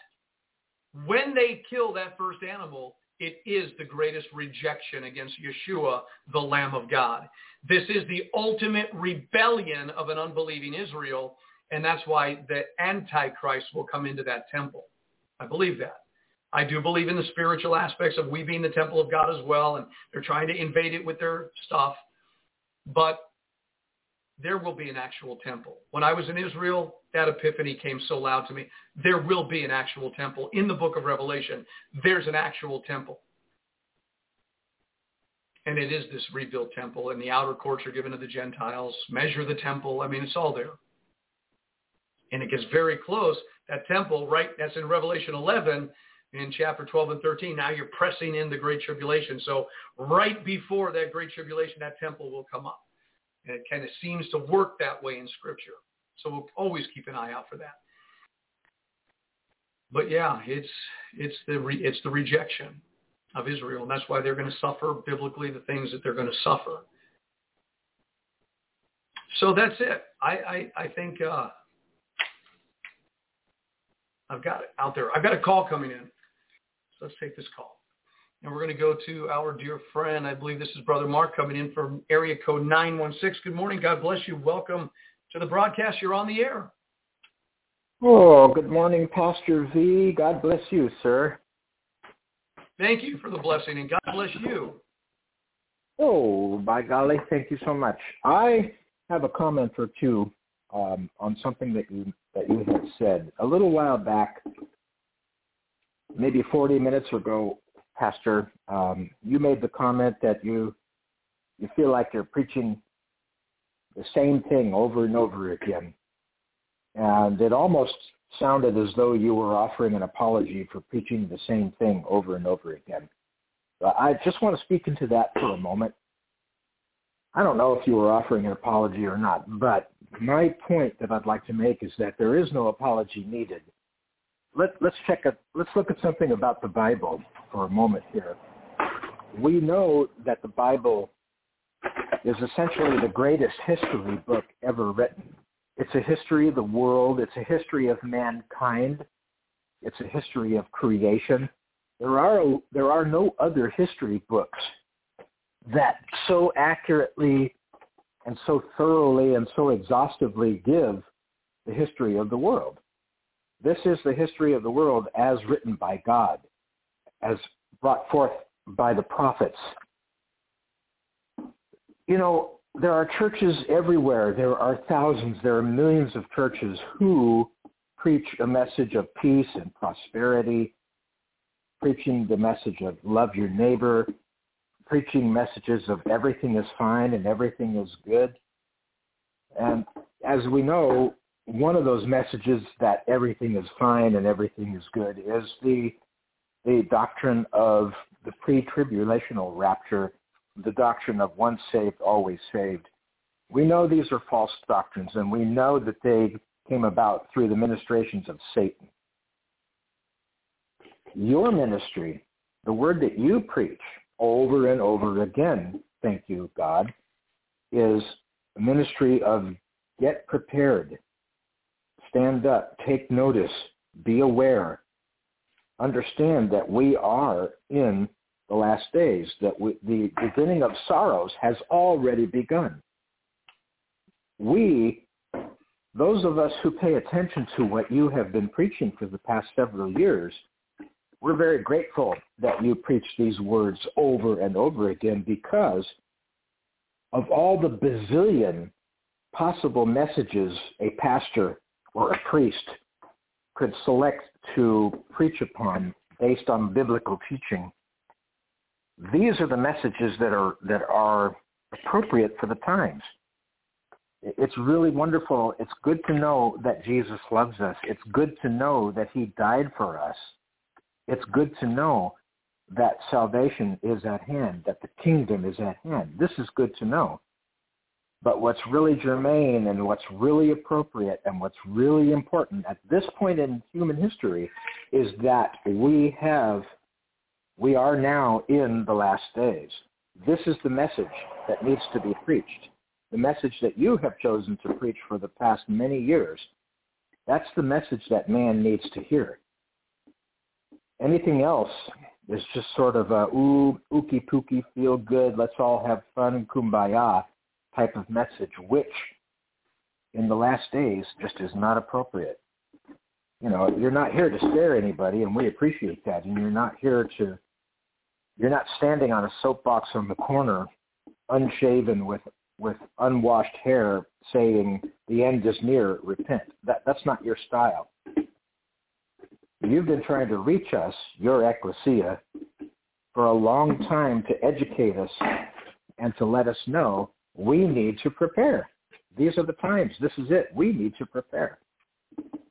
when they kill that first animal, it is the greatest rejection against Yeshua, the Lamb of God. This is the ultimate rebellion of an unbelieving Israel, and that's why the Antichrist will come into that temple. I believe that. I do believe in the spiritual aspects of we being the temple of God as well, and they're trying to invade it with their stuff. But there will be an actual temple. When I was in Israel, that epiphany came so loud to me. There will be an actual temple. In the book of Revelation, there's an actual temple. And it is this rebuilt temple, and the outer courts are given to the Gentiles. Measure the temple. I mean, it's all there. And it gets very close. That temple, right, that's in Revelation 11, in chapter 12 and 13. Now you're pressing in the Great Tribulation. So right before that Great Tribulation, that temple will come up. And it kind of seems to work that way in Scripture. So we'll always keep an eye out for that. But yeah, it's it's the re, it's the rejection of Israel, and that's why they're going to suffer biblically the things that they're going to suffer. So that's it. I I, I think uh, I've got it out there. I've got a call coming in. So let's take this call. And we're going to go to our dear friend. I believe this is Brother Mark coming in from area code 916. Good morning. God bless you. Welcome to the broadcast. You're on the air. Oh, good morning, Pastor V. God bless you, sir. Thank you for the blessing, and God bless you. Oh, by golly, thank you so much. I have a comment or two um, on something that you that you had said a little while back, maybe 40 minutes ago, Pastor. Um, you made the comment that you you feel like you're preaching the same thing over and over again, and it almost sounded as though you were offering an apology for preaching the same thing over and over again. But I just want to speak into that for a moment. I don't know if you were offering an apology or not, but my point that I'd like to make is that there is no apology needed. Let, let's check a, let's look at something about the Bible for a moment here. We know that the Bible is essentially the greatest history book ever written. It's a history of the world. It's a history of mankind. It's a history of creation. There are there are no other history books that so accurately and so thoroughly and so exhaustively give the history of the world. This is the history of the world as written by God, as brought forth by the prophets. You know, there are churches everywhere. There are thousands, there are millions of churches who preach a message of peace and prosperity preaching the message of love your neighbor, preaching messages of everything is fine and everything is good. And as we know, one of those messages that everything is fine and everything is good is the the doctrine of the pre-tribulational rapture, the doctrine of once saved, always saved. We know these are false doctrines, and we know that they came about through the ministrations of Satan your ministry, the word that you preach over and over again, thank you, God, is a ministry of get prepared, stand up, take notice, be aware, understand that we are in the last days, that we, the beginning of sorrows has already begun. We, those of us who pay attention to what you have been preaching for the past several years, we're very grateful that you preach these words over and over again because of all the bazillion possible messages a pastor or a priest could select to preach upon based on biblical teaching. These are the messages that are that are appropriate for the times. It's really wonderful. It's good to know that Jesus loves us. It's good to know that he died for us it's good to know that salvation is at hand, that the kingdom is at hand. This is good to know. But what's really germane and what's really appropriate and what's really important at this point in human history is that we have, we are now in the last days. This is the message that needs to be preached. The message that you have chosen to preach for the past many years. That's the message that man needs to hear. Anything else is just sort of a ooh, ookie pookie, feel good, let's all have fun, kumbaya type of message, which in the last days just is not appropriate. You know, you're not here to scare anybody, and we appreciate that. And you're not here to, you're not standing on a soapbox on the corner, unshaven with with unwashed hair, saying the end is near, repent. That that's not your style. You've been trying to reach us, your ecclesia, for a long time to educate us and to let us know we need to prepare. These are the times. This is it. We need to prepare.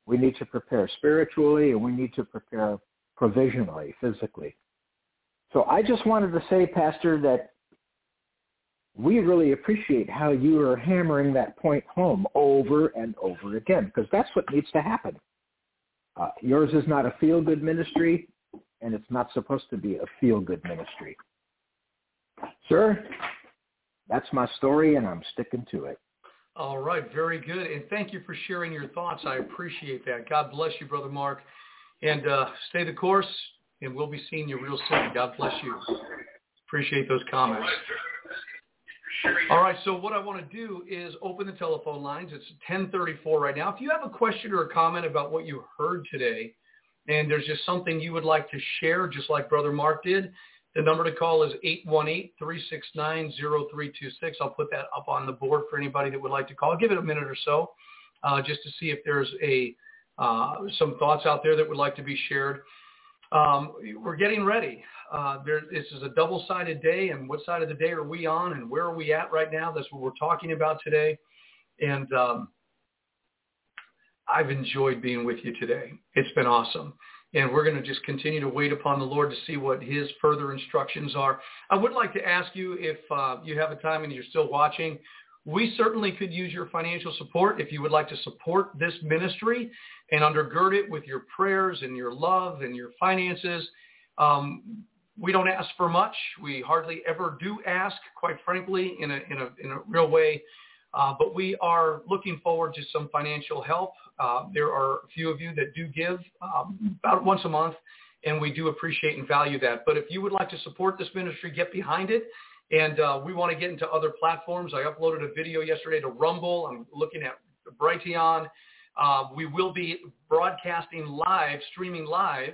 We need to prepare spiritually and we need to prepare provisionally, physically. So I just wanted to say, Pastor, that we really appreciate how you are hammering that point home over and over again because that's what needs to happen. Uh, yours is not a feel-good ministry, and it's not supposed to be a feel-good ministry. Sir, that's my story, and I'm sticking to it. All right, very good. And thank you for sharing your thoughts. I appreciate that. God bless you, Brother Mark. And uh, stay the course, and we'll be seeing you real soon. God bless you. Appreciate those comments. All right, so what I want to do is open the telephone lines. It's 1034 right now. If you have a question or a comment about what you heard today, and there's just something you would like to share, just like Brother Mark did, the number to call is 818-369-0326. I'll put that up on the board for anybody that would like to call. Give it a minute or so uh, just to see if there's a uh, some thoughts out there that would like to be shared. Um, we're getting ready. Uh, there, this is a double-sided day, and what side of the day are we on, and where are we at right now? That's what we're talking about today. And um, I've enjoyed being with you today. It's been awesome. And we're going to just continue to wait upon the Lord to see what his further instructions are. I would like to ask you if uh, you have a time and you're still watching, we certainly could use your financial support if you would like to support this ministry and undergird it with your prayers and your love and your finances. Um, we don't ask for much. We hardly ever do ask, quite frankly, in a, in a, in a real way. Uh, but we are looking forward to some financial help. Uh, there are a few of you that do give um, about once a month, and we do appreciate and value that. But if you would like to support this ministry, get behind it. And uh, we want to get into other platforms. I uploaded a video yesterday to Rumble. I'm looking at Brighteon. Uh, we will be broadcasting live, streaming live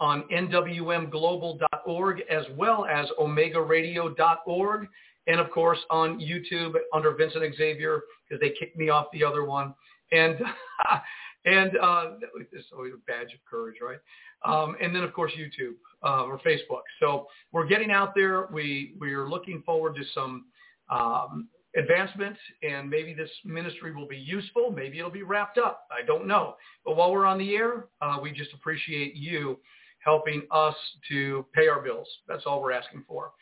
on nwmglobal.org as well as omegaradio.org and of course on YouTube under Vincent Xavier because they kicked me off the other one. And and uh, it's always a badge of courage, right? Um, and then of course YouTube uh, or Facebook. So we're getting out there. We we are looking forward to some um, advancement, and maybe this ministry will be useful. Maybe it'll be wrapped up. I don't know. But while we're on the air, uh, we just appreciate you helping us to pay our bills. That's all we're asking for.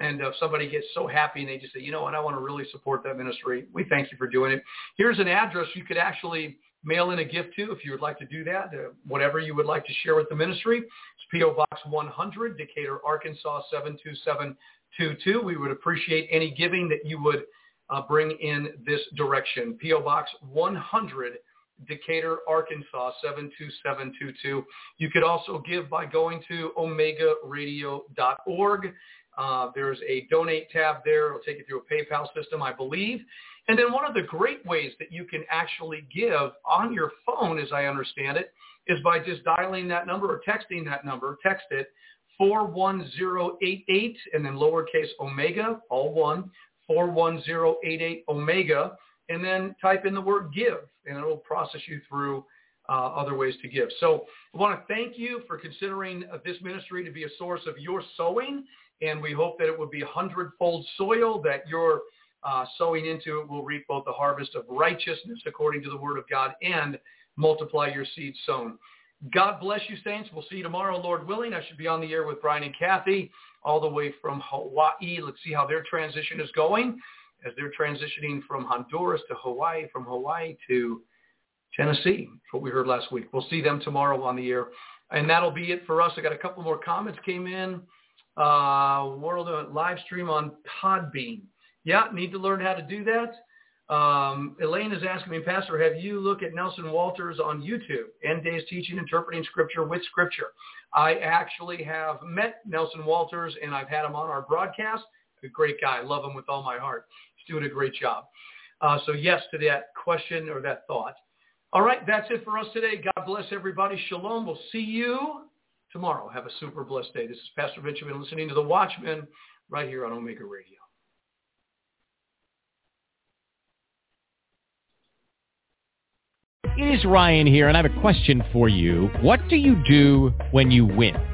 And if somebody gets so happy and they just say, you know what, I want to really support that ministry, we thank you for doing it. Here's an address you could actually mail in a gift to if you would like to do that, uh, whatever you would like to share with the ministry. It's P.O. Box 100, Decatur, Arkansas 72722. We would appreciate any giving that you would uh, bring in this direction. P.O. Box 100, Decatur, Arkansas 72722. You could also give by going to omegaradio.org. Uh, there's a donate tab there. It'll take you through a PayPal system, I believe. And then one of the great ways that you can actually give on your phone, as I understand it, is by just dialing that number or texting that number. Text it 41088 and then lowercase omega, all one, 41088 omega, and then type in the word give, and it will process you through uh, other ways to give. So I want to thank you for considering uh, this ministry to be a source of your sowing and we hope that it will be a hundredfold soil that your uh, sowing into it will reap both the harvest of righteousness according to the word of God and multiply your seed sown. God bless you, saints. We'll see you tomorrow, Lord willing. I should be on the air with Brian and Kathy all the way from Hawaii. Let's see how their transition is going as they're transitioning from Honduras to Hawaii, from Hawaii to Tennessee. That's what we heard last week. We'll see them tomorrow on the air. And that'll be it for us. I got a couple more comments came in uh, world uh, live stream on Podbean. Yeah, need to learn how to do that. Um, Elaine is asking me, Pastor, have you looked at Nelson Walters on YouTube? End days teaching, interpreting scripture with scripture. I actually have met Nelson Walters and I've had him on our broadcast. A great guy. Love him with all my heart. He's doing a great job. Uh, so yes to that question or that thought. All right, that's it for us today. God bless everybody. Shalom. We'll see you tomorrow. Have a super blessed day. This is Pastor been listening to The Watchmen right here on Omega Radio. It is Ryan here, and I have a question for you. What do you do when you win?